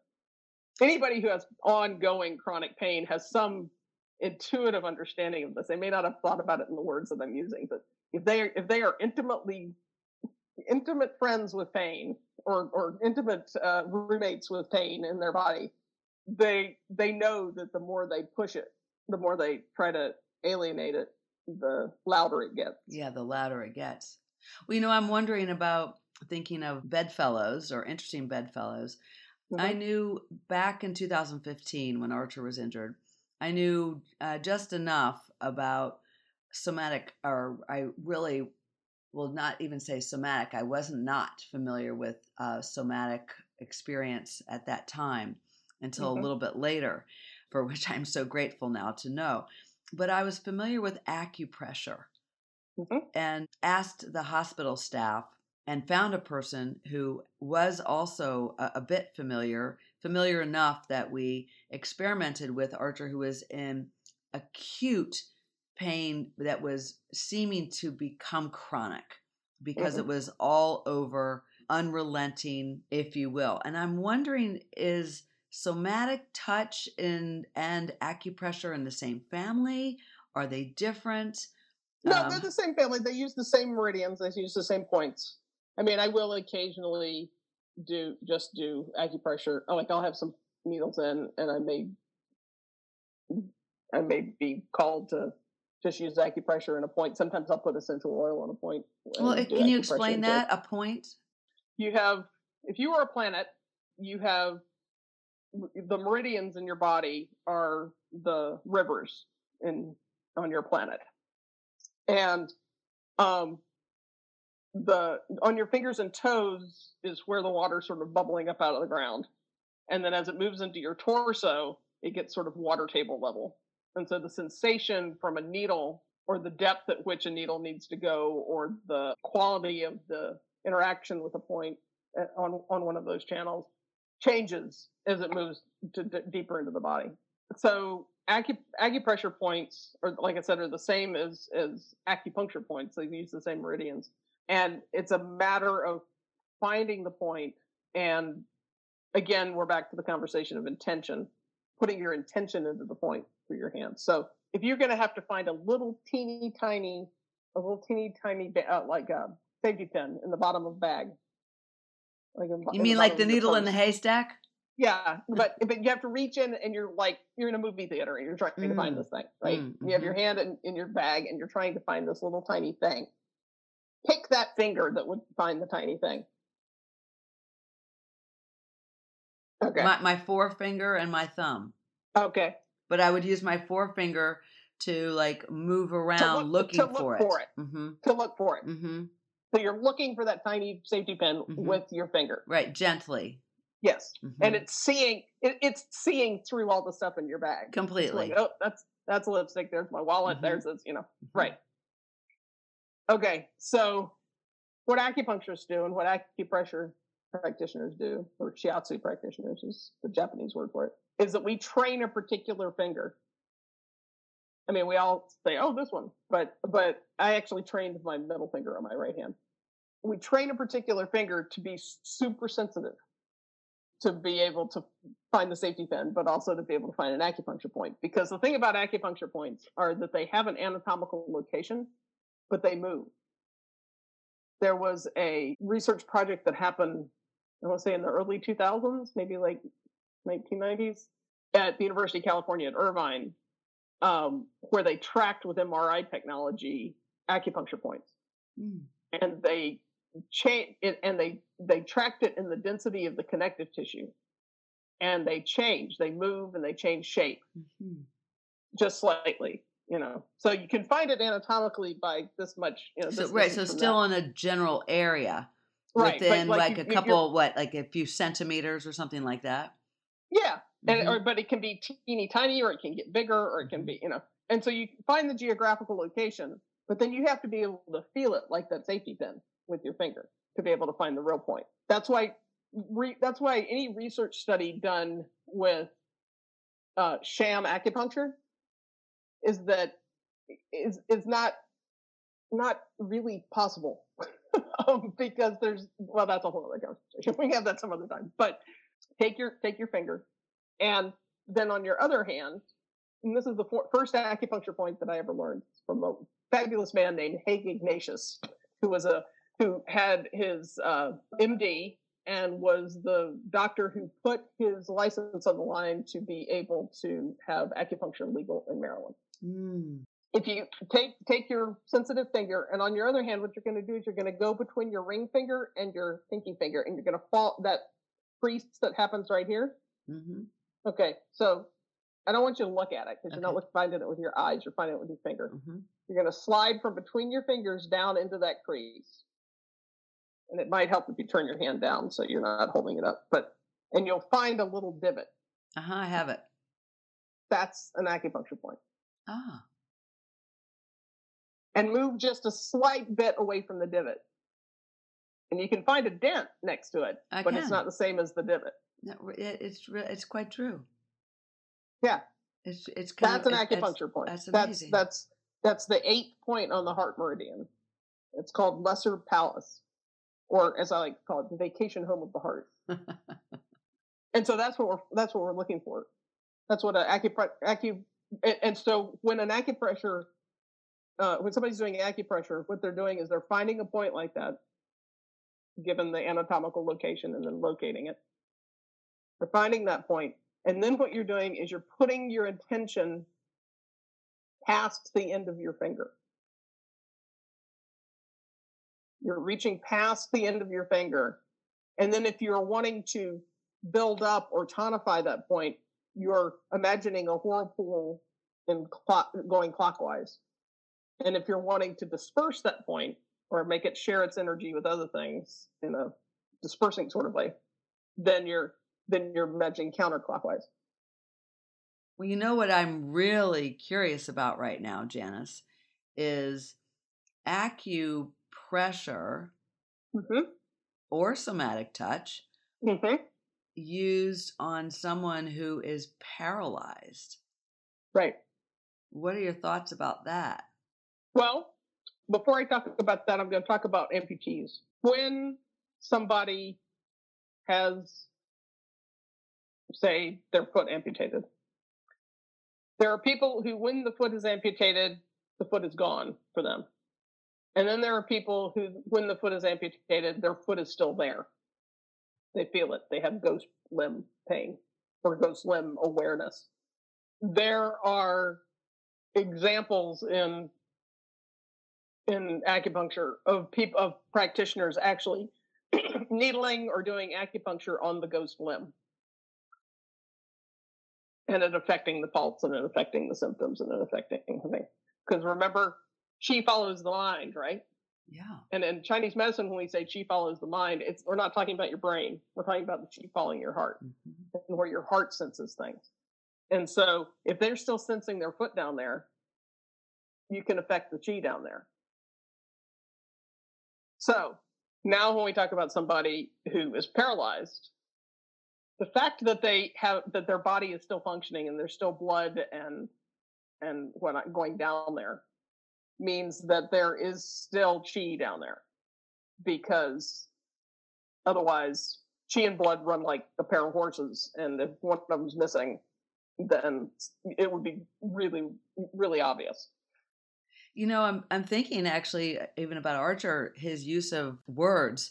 Anybody who has ongoing chronic pain has some intuitive understanding of this. They may not have thought about it in the words that I'm using, but if they are, if they are intimately intimate friends with pain or or intimate uh, roommates with pain in their body, they they know that the more they push it, the more they try to alienate it, the louder it gets. Yeah, the louder it gets. Well, you know, I'm wondering about thinking of bedfellows or interesting bedfellows. Mm-hmm. I knew back in 2015 when Archer was injured, I knew uh, just enough about somatic, or I really will not even say somatic. I wasn't not familiar with uh, somatic experience at that time until mm-hmm. a little bit later, for which I'm so grateful now to know. But I was familiar with acupressure mm-hmm. and asked the hospital staff and found a person who was also a, a, bit familiar, familiar enough that we experimented with Archer, who was in acute pain that was seeming to become chronic because mm-hmm. it was all over, unrelenting, if you will. And I'm wondering is somatic touch and and acupressure in the same family? Are they different? No, um, they're the same family. They use the same meridians. They use the same points. I mean, I will occasionally do just do acupressure. Oh, like I'll have some needles in, and I may I may be called to just use acupressure in a point. Sometimes I'll put essential oil on a point. Well, can you explain that? A point? You have, if you are a planet, you have the meridians in your body are the rivers in on your planet, and um, the on your fingers and toes is where the water's sort of bubbling up out of the ground, and then as it moves into your torso, it gets sort of water table level. And so the sensation from a needle or the depth at which a needle needs to go or the quality of the interaction with a point eh, on, on one of those channels changes as it moves to d- deeper into the body. So acu- acupressure points, or like I said, are the same as, as acupuncture points. They use the same meridians. And it's a matter of finding the point. and again, we're back to the conversation of intention, putting your intention into the point for your hands. So if you're going to have to find a little teeny tiny, a little teeny tiny, uh, like a safety pin in the bottom of a bag. Like in, you mean like the needle in the haystack? Yeah, (laughs) but but you have to reach in and you're like you're in a movie theater and you're trying mm. to find mm, this thing, right? Mm-hmm. You have your mm-hmm. hand in, in your bag and you're trying to find this little tiny thing. Pick that finger that would find the tiny thing. Okay. My, my forefinger and my thumb. Okay but I would use my forefinger to like move around look, looking look for, for it. it. Mm-hmm. To look for it. Mm-hmm. So you're looking for that tiny safety pin mm-hmm. with your finger. Right, gently. Yes, and mm-hmm. it's seeing it, it's seeing through all the stuff in your bag completely. Like, oh, that's that's lipstick. There's my wallet. Mm-hmm. There's this. You know, mm-hmm. right. Okay, so what acupuncturists do and what acupressure practitioners do, or shiatsu practitioners is the Japanese word for it, is that we train a particular finger. I mean, we all say, "Oh, this one," but but I actually trained my middle finger on my right hand. We train a particular finger to be super sensitive, to be able to find the safety pin, but also to be able to find an acupuncture point. Because the thing about acupuncture points are that they have an anatomical location, but they move. There was a research project that happened I want to say in the early 2000s, maybe like 1990s, at the University of California at Irvine, um, where they tracked with MRI technology acupuncture points, Mm. and they change it, and they they tracked it in the density of the connective tissue, and they change, they move, and they change shape Mhm. just slightly. You know, so you can find it anatomically by this much. You know, So, right. So still that. in a general area right, within like, you- a couple, what, like a few centimeters or something like that. Yeah, and Mhm. or but it can be teeny tiny, or it can get bigger, or it can be you know. And so you find the geographical location, but then you have to be able to feel it like that safety pin with your finger to be able to find the real point. That's why re, that's why any research study done with uh, sham acupuncture is that is is not not really possible (laughs) um, because there's well that's a whole other conversation. (laughs) We can have that some other time. But take your take your finger, and then on your other hand, and this is the for, first acupuncture point that I ever learned from a fabulous man named Haig Ignatius, who was a who had his uh, MD and was the doctor who put his license on the line to be able to have acupuncture legal in Maryland Mm. if you take take your sensitive finger and on your other hand what you're going to do is you're going to go between your ring finger and your pinky finger and you're going to fall that crease that happens right here hmm okay so i don't want you to look at it because you're not Okay. look, finding it with your eyes you're finding it with your finger hmm you're going to slide from between your fingers down into that crease and it might help if you turn your hand down so you're not holding it up but and you'll find a little divot Uh huh. I have it. that's an acupuncture point Ah. and move just a slight bit away from the divot. And you can find a dent next to it, I but it's not the same as the divot. No, re- it- it's it's quite true. Yeah. It's it's kind That's of, an acupuncture point. that's that's amazing. that's that's the eighth point on the heart meridian. It's called Lesser Palace, or as I like to call it, the vacation home of the heart. and so that's what we're that's what we're looking for. That's what an acupressure acu and, and so when an acupressure uh, when somebody's doing acupressure, what they're doing is they're finding a point like that, given the anatomical location, and then locating it. They're finding that point, and then what you're doing is you're putting your intention past the end of your finger. You're reaching past the end of your finger. And then if you're wanting to build up or tonify that point, you're imagining a whirlpool in clock, going clockwise. And if you're wanting to disperse that point or make it share its energy with other things in a dispersing sort of way, then you're then you're imagining counterclockwise. Well, you know what I'm really curious about right now, Janice, is acupressure Mm-hmm. or somatic touch Mm-hmm. used on someone who is paralyzed. Right. What are your thoughts about that? Well, before I talk about that, I'm going to talk about amputees. When somebody has, say, their foot amputated, there are people who, when the foot is amputated, the foot is gone for them. And then there are people who, when the foot is amputated, their foot is still there. They feel it. They have ghost limb pain or ghost limb awareness. There are examples in in acupuncture of people of practitioners actually (clears throat) needling or doing acupuncture on the ghost limb and it affecting the pulse and it affecting the symptoms and it affecting everything because remember chi follows the mind right Yeah. and in chinese medicine when we say chi follows the mind it's we're not talking about your brain we're talking about the chi following your heart Mhm. and where your heart senses things. And so if they're still sensing their foot down there, you can affect the chi down there. So now when we talk about somebody who is paralyzed, the fact that they have that their body is still functioning and there's still blood and and whatnot going down there means that there is still chi down there because otherwise chi and blood run like a pair of horses and if one of them's missing then it would be really really obvious You know, I'm I'm thinking actually uh, even about Archer, his use of words.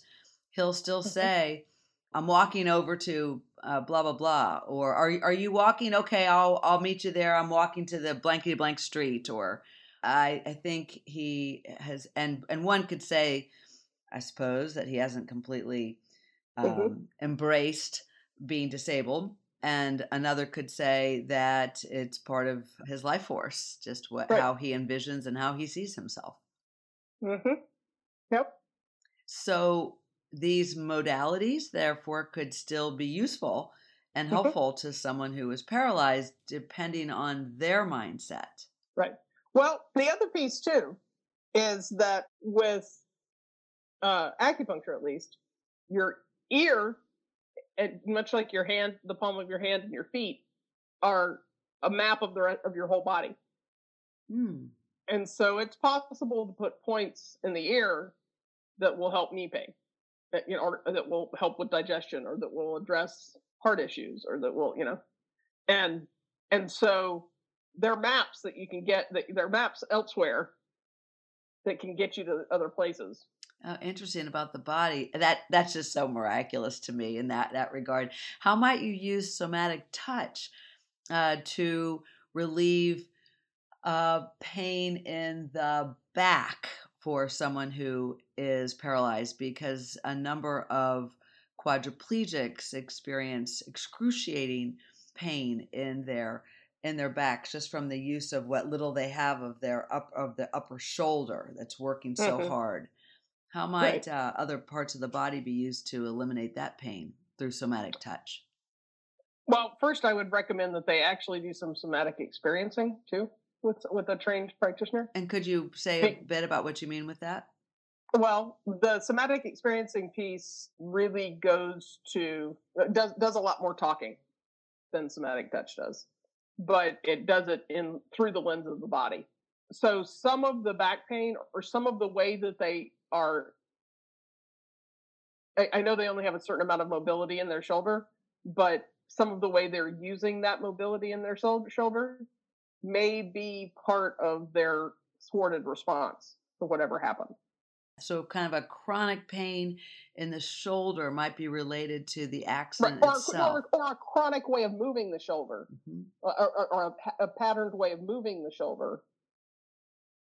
He'll still (laughs) say, I'm walking over to uh, blah blah blah, or are are you walking? Okay, I'll I'll meet you there. I'm walking to the blankety blank street, or I I think he has, and and one could say, I suppose that he hasn't completely Mhm. um, embraced being disabled. And another could say that it's part of his life force, just what Right. how he envisions and how he sees himself. Mm-hmm. Yep. So these modalities, therefore, could still be useful and Mhm. helpful to someone who is paralyzed, depending on their mindset. Right. Well, the other piece too is that with uh, acupuncture, at least, your ear, and much like your hand, the palm of your hand and your feet, are a map of the re- of your whole body. Hmm. And so it's possible to put points in the ear that will help knee pain, you know, or that will help with digestion, or that will address heart issues, or that will, you know, and and so there are maps that you can get. That there are maps elsewhere that can get you to other places. Oh, interesting about the body. That that's just so miraculous to me in that that regard. How might you use somatic touch uh, to relieve uh, pain in the back for someone who is paralyzed? Because a number of quadriplegics experience excruciating pain in their in their backs just from the use of what little they have of their up of the upper shoulder that's working so Mhm. hard. How Right. might uh, other parts of the body be used to eliminate that pain through somatic touch? Well, first, I would recommend that they actually do some somatic experiencing too with with a trained practitioner. And could you say a bit about what you mean with that? Well, the somatic experiencing piece really goes to uh, does does a lot more talking than somatic touch does, but it does it in through the lens of the body. So some of the back pain or some of the way that they are, I, I know they only have a certain amount of mobility in their shoulder, but some of the way they're using that mobility in their shoulder may be part of their thwarted response to whatever happened. So, kind of a chronic pain in the shoulder might be related to the Right, accident or, itself. or, or a chronic way of moving the shoulder, Mhm. or, or, or a, a patterned way of moving the shoulder,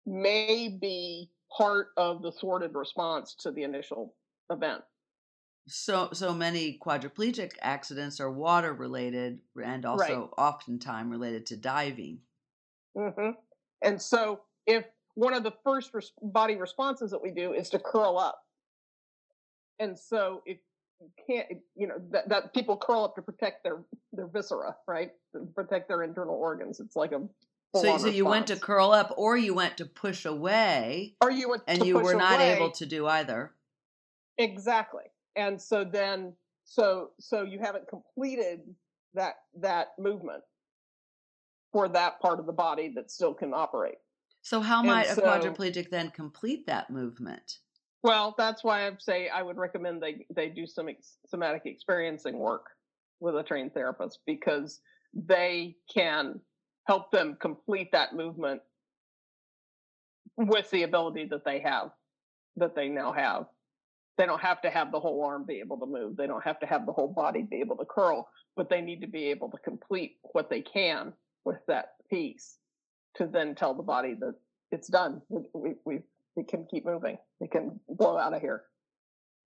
may be part of the thwarted response to the initial event. So, so many quadriplegic accidents are water related and also oftentimes related to diving. Hmm And so, if one of the first res- body responses that we do is to curl up, and so if you can't, you know, that, that people curl up to protect their their viscera, right, to protect their internal organs. It's like a So, so you went to curl up or you went to push away or you went and you were not away. able to do either. Exactly. And so then so so you haven't completed that that movement for that part of the body that still can operate. So, how might a quadriplegic then complete that movement? Well, that's why I say I would recommend they they do some ex- somatic experiencing work with a trained therapist because they can help them complete that movement with the ability that they have that they now have. They don't have to have the whole arm be able to move. They don't have to have the whole body be able to curl, but they need to be able to complete what they can with that piece to then tell the body that it's done. We, we, we, can keep moving. We can blow out of here.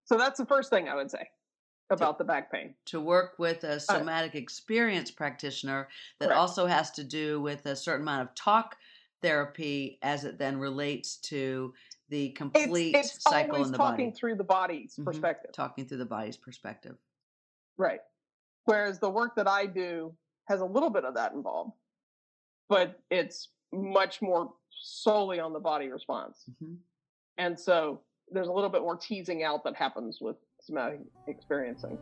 So that's the first thing I would say about the back pain. To work with a somatic experience practitioner that Correct. also has to do with a certain amount of talk therapy as it then relates to the complete It's, it's cycle in the talking body. through the body's Mhm. perspective. Talking through the body's perspective. Right. Whereas the work that I do has a little bit of that involved, but it's much more solely on the body response. hmm And so there's a little bit more teasing out that happens with somatic experiencing.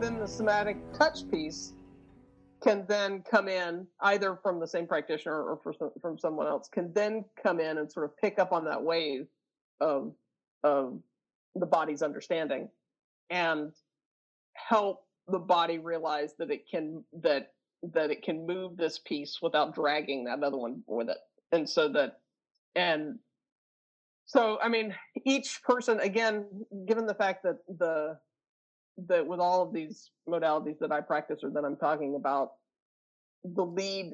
Then the somatic touch piece can then come in either from the same practitioner or some, from someone else can then come in and sort of pick up on that wave of of the body's understanding and help the body realize that it can that that it can move this piece without dragging that other one with it. And so that and so i mean each person again given the fact that the that with all of these modalities that i practice or that i'm talking about the lead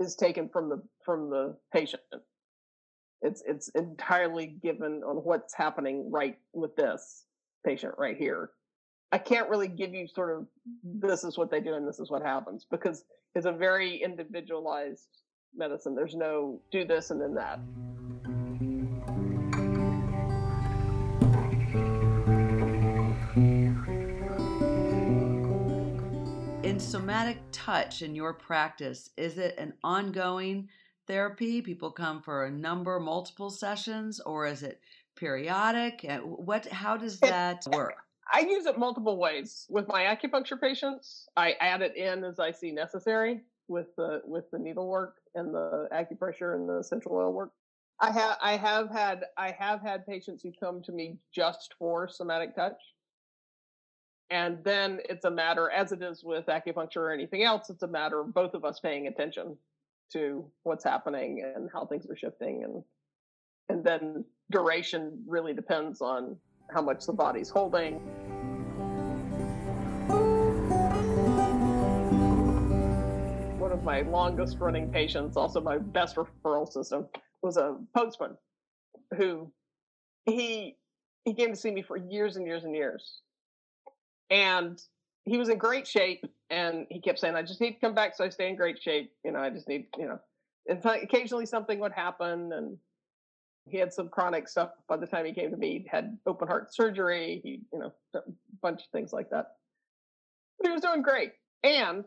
is taken from the from the patient it's it's entirely given on what's happening right with this patient right here I can't really give you sort of this is what they do and this is what happens because it's a very individualized medicine. There's no do this and then that. In somatic touch in your practice, is it an ongoing therapy? People come for a number, multiple sessions, or is it periodic? What? How does that work? I use it multiple ways. With my acupuncture patients, I add it in as I see necessary with the with the needle work and the acupressure and the essential oil work. I have I have had I have had patients who come to me just for somatic touch. And then it's a matter, as it is with acupuncture or anything else, it's a matter of both of us paying attention to what's happening and how things are shifting and and then duration really depends on how much the body's holding. One of my longest running patients, also my best referral system, was a postman who he he came to see me for years and years and years. And he was in great shape and he kept saying, I just need to come back so I stay in great shape. You know, I just need, you know, and occasionally something would happen and he had some chronic stuff by the time he came to me. He had open heart surgery. He, you know, a bunch of things like that. But he was doing great. And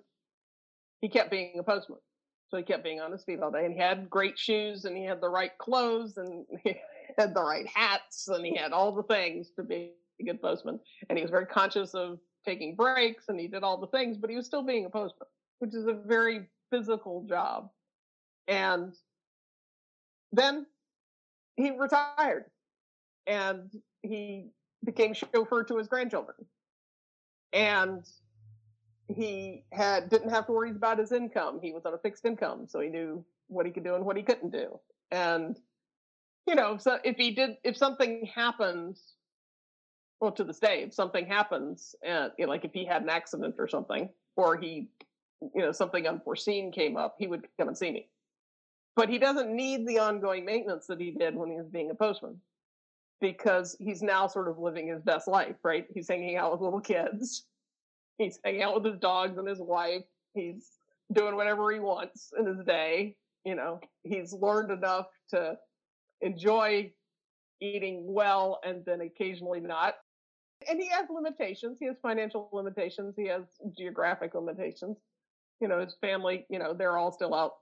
he kept being a postman. So he kept being on his feet all day. And he had great shoes and he had the right clothes and (laughs) he had the right hats and he had all the things to be a good postman. And he was very conscious of taking breaks and he did all the things, but he was still being a postman, which is a very physical job. And then he retired and he became chauffeur to his grandchildren. And he had didn't have to worry about his income. He was on a fixed income, so he knew what he could do and what he couldn't do. And you know, so if he did, if something happens, well, to this day, if something happens, and you know, like if he had an accident or something, or he, you know, something unforeseen came up, he would come and see me but he doesn't need the ongoing maintenance that he did when he was being a postman because he's now sort of living his best life, right? He's hanging out with little kids. He's hanging out with his dogs and his wife. He's doing whatever he wants in his day. You know, he's learned enough to enjoy eating well and then occasionally not. And he has limitations. He has financial limitations. He has geographic limitations. You know, his family, you know, they're all still out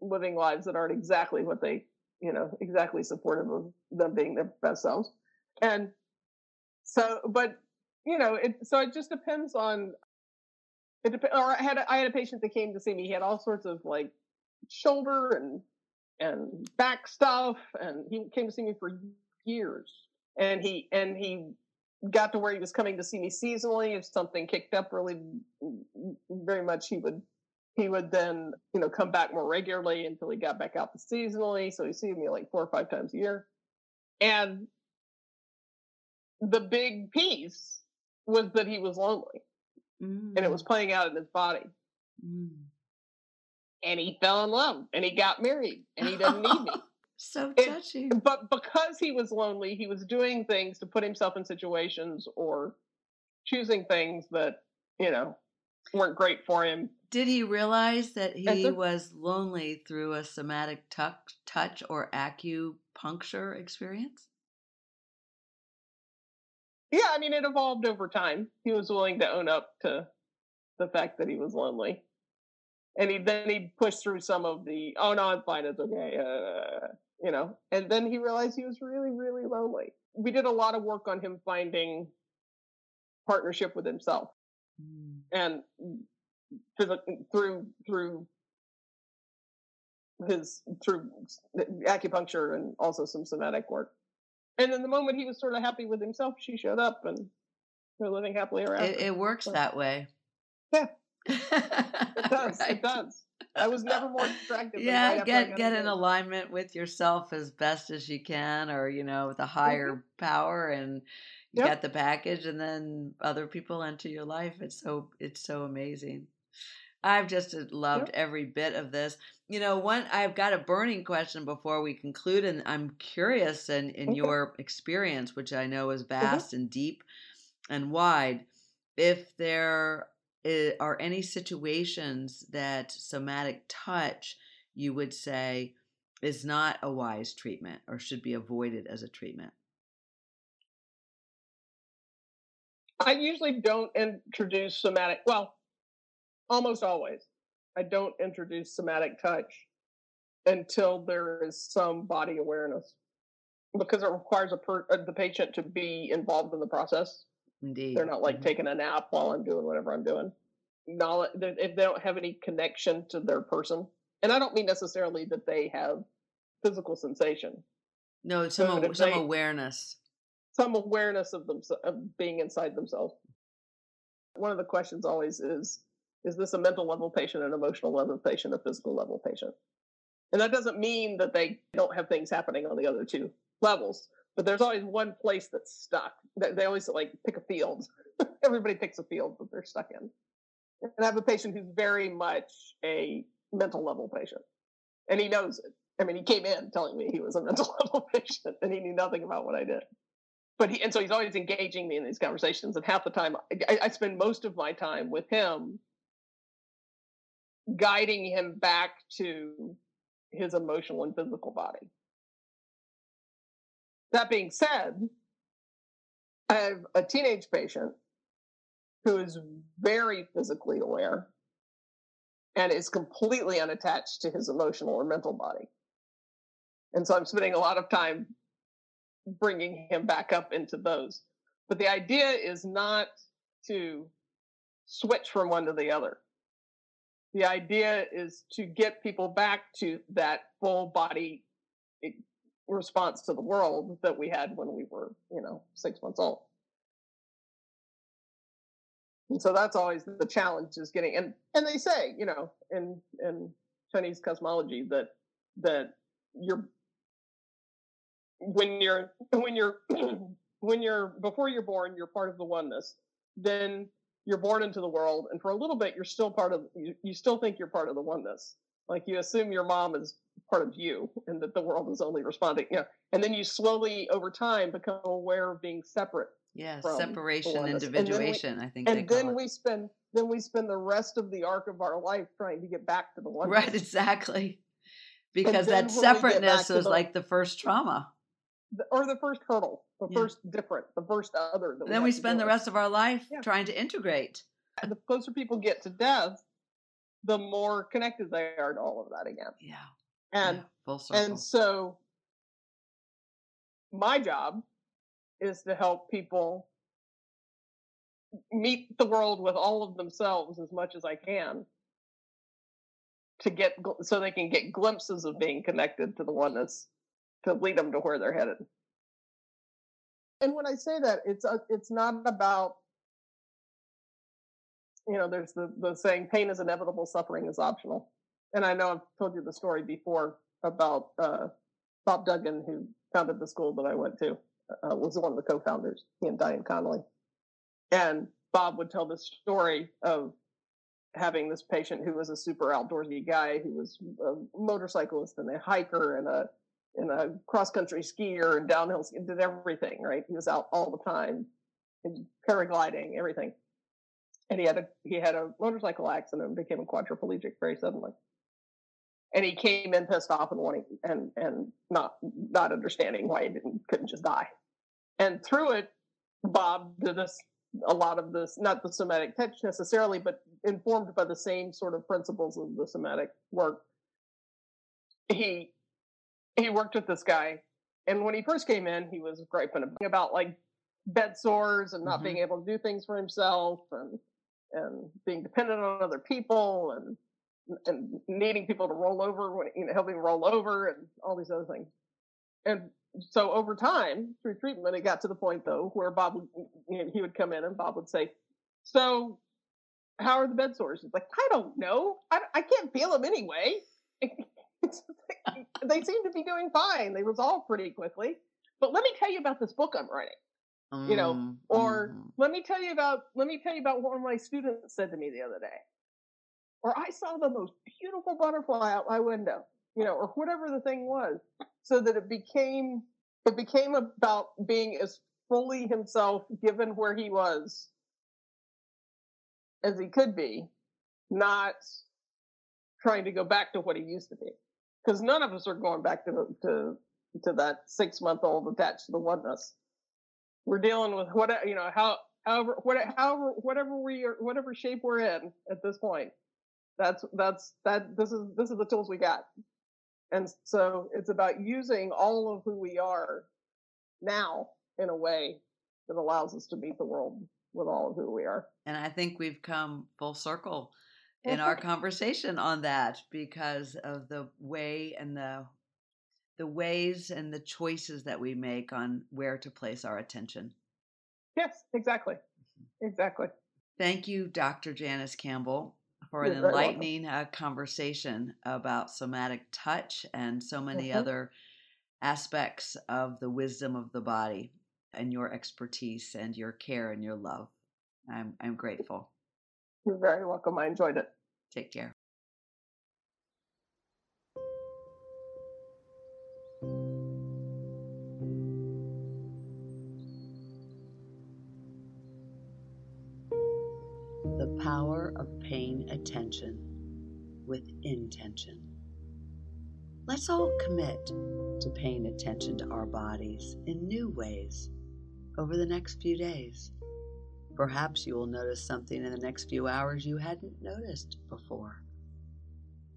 living lives that aren't exactly what they, you know, exactly supportive of them being their best selves. And so, but you know, it so it just depends on. It dep- or I had a, I had a patient that came to see me. He had all sorts of like shoulder and and back stuff, and he came to see me for years. And he and he got to where he was coming to see me seasonally. If something kicked up really very much, he would he would then, you know, come back more regularly until he got back out to seasonally. So he see me like four or five times a year. And the big piece was that he was lonely mm. and it was mm. playing out in his body. Mm. And he fell in love and he got married and he doesn't need me. (laughs) so touching. It, but because he was lonely, he was doing things to put himself in situations or choosing things that, you know, weren't great for him did he realize that he was lonely through a somatic touch or acupuncture experience? Yeah, I mean, it evolved over time. He was willing to own up to the fact that he was lonely. And he then he pushed through some of the, oh no, I'm fine, it's okay, uh, you know. And then he realized he was really, really lonely. We did a lot of work on him finding partnership with himself. Mm. And through through his through acupuncture and also some somatic work. And then the moment he was sort of happy with himself, she showed up and they're living happily around. It, it works so. that way. Yeah, it does. (laughs) Right. It does. I was never more distracted. Yeah, right get get in alignment with yourself as best as you can, or you know, with a higher mm-hmm. power, and you yep. get the package, and then other people enter your life. It's so it's so amazing. I've just uh, loved yep. every bit of this. You know, one I've got a burning question before we conclude, and I'm curious in, in okay. your experience, which I know is mm-hmm. vast mm-hmm. and deep and wide, if there are any situations that somatic touch you would say is not a wise treatment or should be avoided as a treatment? I usually don't introduce somatic, well, almost always. I don't introduce somatic touch until there is some body awareness because it requires per, uh, the patient to be involved in the process. Indeed. They're not like mm-hmm. taking a nap while I'm doing whatever I'm doing. Knowledge, if they don't have any connection to their person, and I don't mean necessarily that they have physical sensation. No, some some they, awareness. Some awareness of them of being inside themselves. One of the questions always is: Is this a mental level patient, an emotional level patient, a physical level patient? And that doesn't mean that they don't have things happening on the other two levels but there's always one place that's stuck. They always like pick a field. (laughs) Everybody picks a field that they're stuck in. And I have a patient who's very much a mental level patient, and he knows it. I mean, he came in telling me he was a (laughs) mental level patient, and he knew nothing about what I did. But he, and so he's always engaging me in these conversations. And half the time, I, I spend most of my time with him, guiding him back to his emotional and physical body that being said, I have a teenage patient who is very physically aware and is completely unattached to his emotional or mental body. And so I'm spending a lot of time bringing him back up into those. But the idea is not to switch from one to the other. The idea is to get people back to that full body response to the world that we had when we were, you know, six months old. And so that's always the challenge is getting and and they say, you know, in in Chinese cosmology that that you're when you're when you're (clears throat) when you're before you're born, you're part of the oneness. Then you're born into the world, and for a little bit, you're still part of. You, you still think you're part of the oneness. Like you assume your mom is part of you and that the world is only responding. Yeah. And then you slowly over time become aware of being separate. Yeah, separation, individuation, we, I think. And then we spend then we spend the rest of the arc of our life trying to get back to the one. Right, exactly. Because that separateness is the, like the first trauma. The, or the first hurdle, the yeah. first different, the first other. then we, we spend the rest of our life yeah. trying to integrate. And the closer people get to death, the more connected they are to all of that again. Yeah. And yeah, and so my job is to help people meet the world with all of themselves as much as I can to get so they can get glimpses of being connected to the oneness to lead them to where they're headed. And when I say that, it's a, it's not about you know, there's the, the saying, pain is inevitable, suffering is optional. And I know I've told you the story before about uh, Bob Duggan, who founded the school that I went to, uh, was one of the co-founders, he and Dianne Connelly. And Bob would tell this story of having this patient who was a super outdoorsy guy who was a motorcyclist and a hiker and a and a cross country skier and downhill skier, did everything right he was out all the time paragliding everything and he had a he had a motorcycle accident and became a quadriplegic very suddenly. And he came in pissed off and wanting and and not not understanding why he didn't couldn't just die. And through it, Bob did this a lot of this, not the somatic touch necessarily, but informed by the same sort of principles of the somatic work. He he worked with this guy, and when he first came in, he was griping about like bed sores and not mm-hmm. being able to do things for himself and and being dependent on other people and and needing people to roll over when you know helping roll over and all these other things and so over time through treatment it got to the point though where bob would, you know, he would come in and bob would say so how are the bed sores? It's like, I don't know. I, I can't feel them anyway. (laughs) they seem to be doing fine. They resolve pretty quickly. But let me tell you about this book I'm writing. Mm, You know, or mm. let me tell you about let me tell you about what one of my students said to me the other day. Or I saw the most beautiful butterfly out my window, you know, or whatever the thing was. So that it became it became about being as fully himself given where he was as he could be, not trying to go back to what he used to be. Because none of us are going back to to to that six month old attached to the oneness. We're dealing with what you know how however what however whatever we are whatever shape we're in at this point. That's that's that this is this is the tools we got. And so it's about using all of who we are now in a way that allows us to meet the world with all of who we are. And I think we've come full circle in our conversation on that because of the way and the the ways and the choices that we make on where to place our attention. Yes, exactly. Exactly. Thank you, Dr. Janice Campbell, for an You're enlightening uh, conversation about somatic touch and so many Mhm. other aspects of the wisdom of the body and your expertise and your care and your love. I'm I'm grateful. You're very welcome. I enjoyed it. Take care. Power of paying attention with intention. Let's all commit to paying attention to our bodies in new ways over the next few days. Perhaps you will notice something in the next few hours you hadn't noticed before.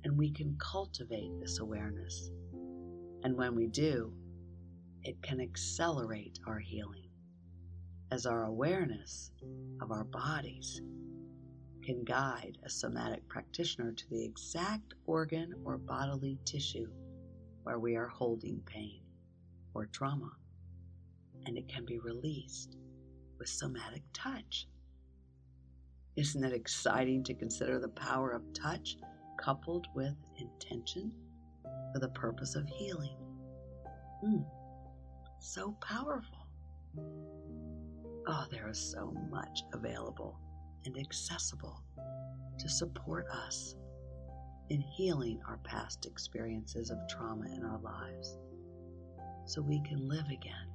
And we can cultivate this awareness. And when we do, it can accelerate our healing as our awareness of our bodies can guide a somatic practitioner to the exact organ or bodily tissue where we are holding pain or trauma, and it can be released with somatic touch. Isn't it exciting to consider the power of touch coupled with intention for the purpose of healing? Hmm, so powerful. Oh, there is so much available and accessible to support us in healing our past experiences of trauma in our lives so we can live again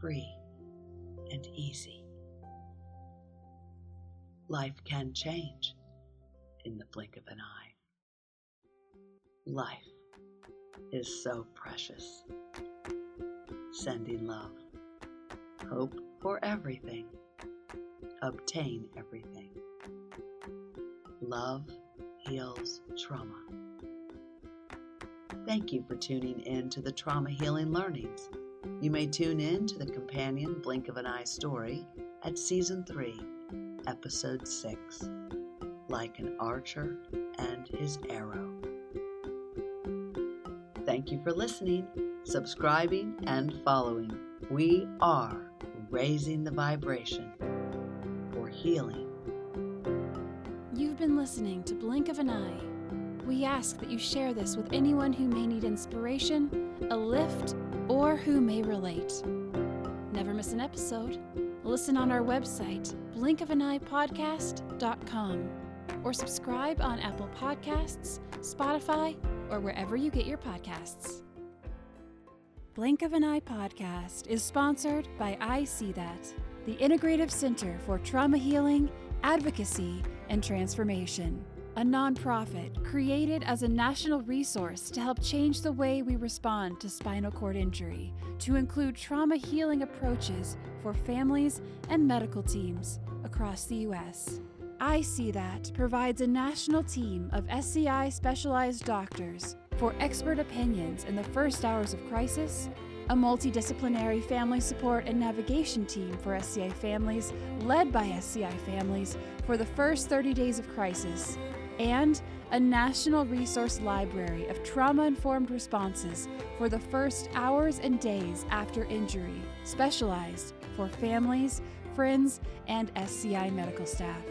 free and easy. Life can change in the blink of an eye. Life is so precious. Sending love, hope for everything obtain everything. Love heals trauma. Thank you for tuning in to the Trauma Healing Learnings. You may tune in to the companion Blink of an Eye story at Season 3, Episode 6 Like an Archer and His Arrow. Thank you for listening, subscribing, and following. We are raising the vibration healing. You've been listening to Blink of an Eye. We ask that you share this with anyone who may need inspiration, a lift, or who may relate. Never miss an episode. Listen on our website, blinkofaneyepodcast.com, or subscribe on Apple Podcasts, Spotify, or wherever you get your podcasts. Blink of an Eye podcast is sponsored by I See That, the Integrative Center for Trauma Healing, Advocacy, and Transformation, a nonprofit created as a national resource to help change the way we respond to spinal cord injury, to include trauma healing approaches for families and medical teams across the U.S. I See That provides a national team of SCI specialized doctors for expert opinions in the first hours of crisis, a multidisciplinary family support and navigation team for SCI families led by SCI families for the first 30 days of crisis, and a national resource library of trauma informed responses for the first hours and days after injury, specialized for families, friends, and SCI medical staff.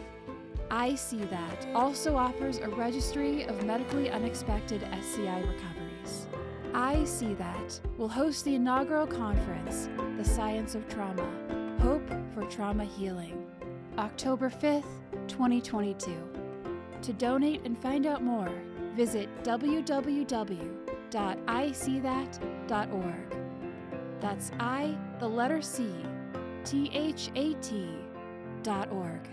I See That also offers a registry of medically unexpected SCI recoveries. I See That will host the inaugural conference, The Science of Trauma Hope for Trauma Healing, October 5th, 2022. To donate and find out more, visit www.icthat.org. That's I, the letter C, T H A T dot org.